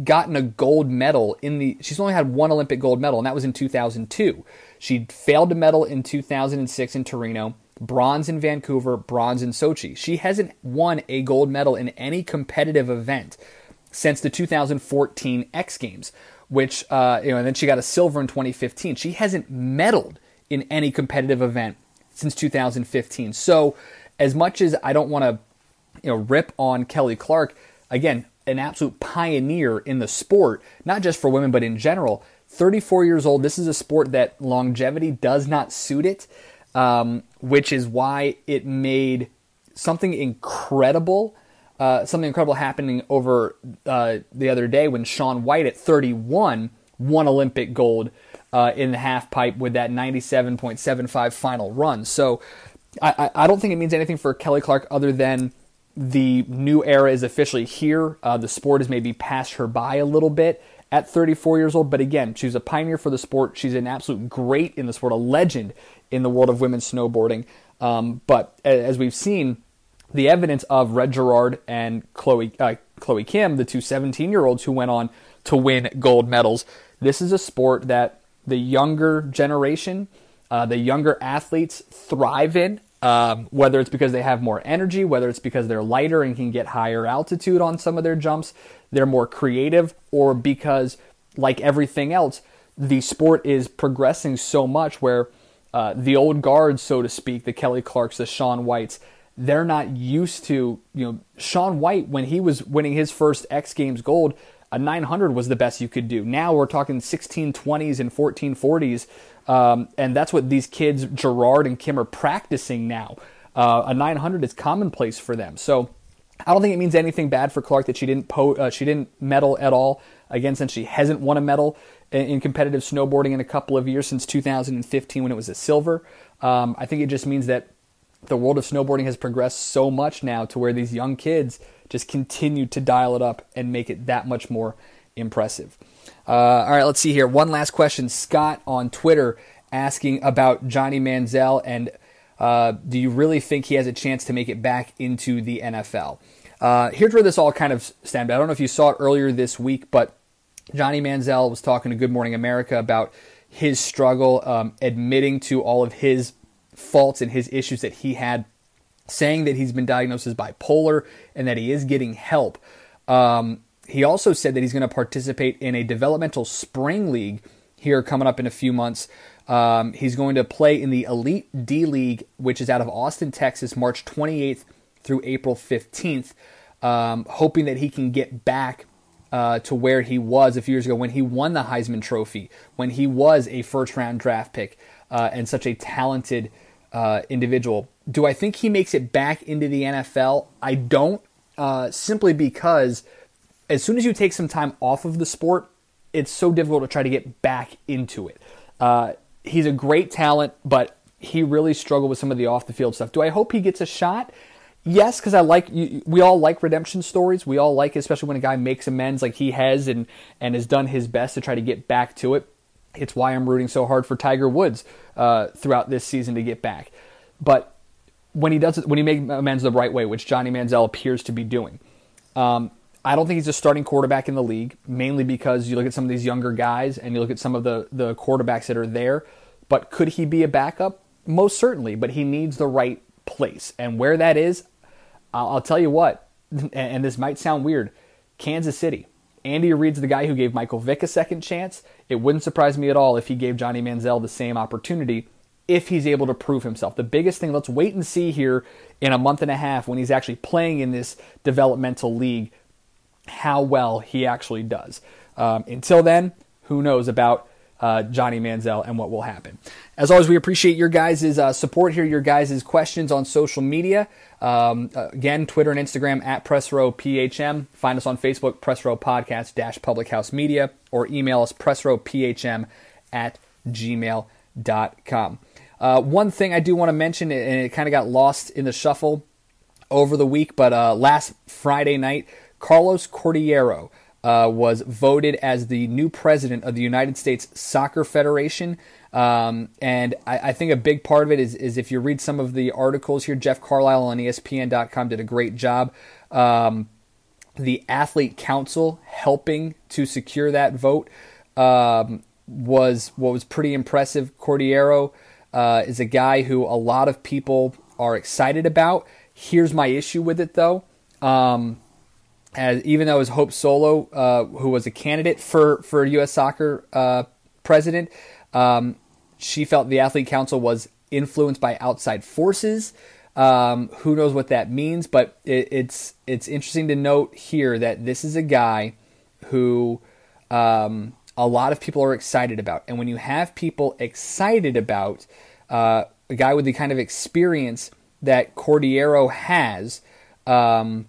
gotten a gold medal in the she's only had one Olympic gold medal and that was in 2002. She failed to medal in 2006 in Torino, bronze in Vancouver, bronze in Sochi. She hasn't won a gold medal in any competitive event since the 2014 X Games, which uh, you know, and then she got a silver in 2015. She hasn't medaled in any competitive event since 2015. So, as much as I don't want to, you know, rip on Kelly Clark, again, an absolute pioneer in the sport, not just for women, but in general. 34 years old. This is a sport that longevity does not suit it, um, which is why it made something incredible, uh, something incredible happening over uh, the other day when Shaun White at 31 won Olympic gold uh, in the half pipe with that 97.75 final run. So I, I don't think it means anything for Kelly Clark other than the new era is officially here. Uh, the sport has maybe passed her by a little bit at 34 years old, but again, she's a pioneer for the sport. She's an absolute great in the sport, a legend in the world of women's snowboarding. Um, but as we've seen, the evidence of Red Gerard and Chloe uh, Chloe Kim, the two 17 year olds who went on to win gold medals, this is a sport that the younger generation, uh, the younger athletes thrive in. Um, whether it's because they have more energy, whether it's because they're lighter and can get higher altitude on some of their jumps, they're more creative, or because, like everything else, the sport is progressing so much where uh, the old guards, so to speak, the Kelly Clarks, the Shaun Whites, they're not used to, you know, Shaun White, when he was winning his first X Games gold, a 900 was the best you could do. Now we're talking 1620s and 1440s um, and that's what these kids, Gerard and Kim, are practicing now. uh, a 900 is commonplace for them. So I don't think it means anything bad for Clark that she didn't po- uh, she didn't medal at all. Again, since she hasn't won a medal in, in, competitive snowboarding in a couple of years since 2015 when it was a silver. Um, I think it just means that the world of snowboarding has progressed so much now to where these young kids just continue to dial it up and make it that much more impressive. Uh, all right, let's see here. One last question. Scott on Twitter asking about Johnny Manziel and uh, do you really think he has a chance to make it back into the NFL? Uh, here's where this all kind of stemmed. I don't know if you saw it earlier this week, but Johnny Manziel was talking to Good Morning America about his struggle, um, admitting to all of his faults and his issues that he had, saying that he's been diagnosed as bipolar and that he is getting help. Um, he also said that he's going to participate in a developmental spring league here coming up in a few months. Um, he's going to play in the Elite D League, which is out of Austin, Texas, March 28th through April 15th, um, hoping that he can get back uh, to where he was a few years ago when he won the Heisman Trophy, when he was a first round draft pick uh, and such a talented uh, individual. Do I think he makes it back into the NFL? I don't, uh, simply because as soon as you take some time off of the sport, it's so difficult to try to get back into it. Uh, he's a great talent, but he really struggled with some of the off the field stuff. Do I hope he gets a shot? Yes, because I like we all like redemption stories. We all like, especially when a guy makes amends like he has and and has done his best to try to get back to it. It's why I'm rooting so hard for Tiger Woods uh, throughout this season to get back. But when he does it, when he makes amends the right way, which Johnny Manziel appears to be doing, um, I don't think he's a starting quarterback in the league. Mainly because you look at some of these younger guys and you look at some of the the quarterbacks that are there. But could he be a backup? Most certainly. But he needs the right place, and where that is, I'll, I'll tell you what, and this might sound weird Kansas City. Andy Reid's the guy who gave Michael Vick a second chance. It wouldn't surprise me at all if he gave Johnny Manziel the same opportunity if he's able to prove himself. The biggest thing, let's wait and see here in a month and a half when he's actually playing in this developmental league how well he actually does. Um, until then, who knows about uh, Johnny Manziel and what will happen. As always, we appreciate your guys' uh, support here, your guys' questions on social media. Um, again, Twitter and Instagram at PressRowPHM. Find us on Facebook, Press Row Podcast Public House Media, or email us PressRowPHM at gmail.com. Uh, one thing I do want to mention, and it kind of got lost in the shuffle over the week, but uh, last Friday night, Carlos Cordeiro uh, was voted as the new president of the United States Soccer Federation. Um, and I, I, think a big part of it is, is if you read some of the articles here, Jeff Carlisle on ESPN.com did a great job. Um, the Athlete Council helping to secure that vote um, was what was pretty impressive. Cordeiro uh, is a guy who a lot of people are excited about. Here's my issue with it, though. Um, as even though it was Hope Solo, uh, who was a candidate for for U.S. Soccer uh, president, um, she felt the athlete council was influenced by outside forces. Um, who knows what that means? But it, it's it's interesting to note here that this is a guy who um, a lot of people are excited about, and when you have people excited about uh, a guy with the kind of experience that Cordeiro has. Um,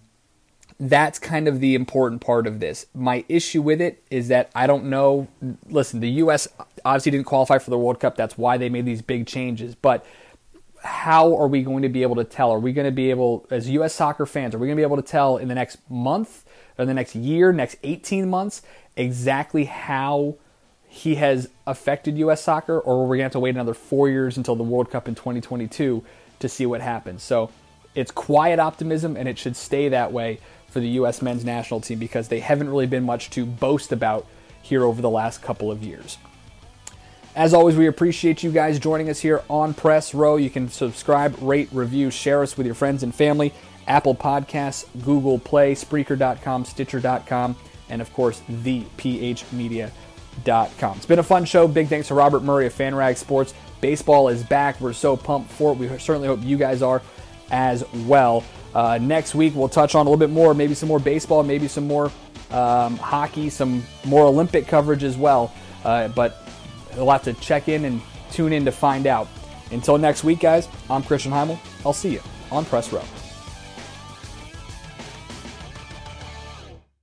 that's kind of the important part of this. My issue with it is that I don't know. Listen, the U.S. obviously didn't qualify for the World Cup. That's why they made these big changes. But how are we going to be able to tell? Are we going to be able, as U.S. soccer fans, are we going to be able to tell in the next month, or the next year, next 18 months, exactly how he has affected U.S. soccer, or are we going to have to wait another four years until the World Cup in 2022 to see what happens? So it's quiet optimism, and it should stay that way for the U.S. men's national team because they haven't really been much to boast about here over the last couple of years. As always, we appreciate you guys joining us here on Press Row. You can subscribe, rate, review, share us with your friends and family. Apple Podcasts, Google Play, Spreaker.com, Stitcher.com, and of course, thephmedia.com. It's been a fun show. Big thanks to Robert Murray of FanRag Sports. Baseball is back. We're so pumped for it. We certainly hope you guys are as well. Uh, next week, we'll touch on a little bit more, maybe some more baseball, maybe some more um, hockey, some more Olympic coverage as well. Uh, but we'll have to check in and tune in to find out. Until next week, guys, I'm Christian Heimel. I'll see you on Press Row.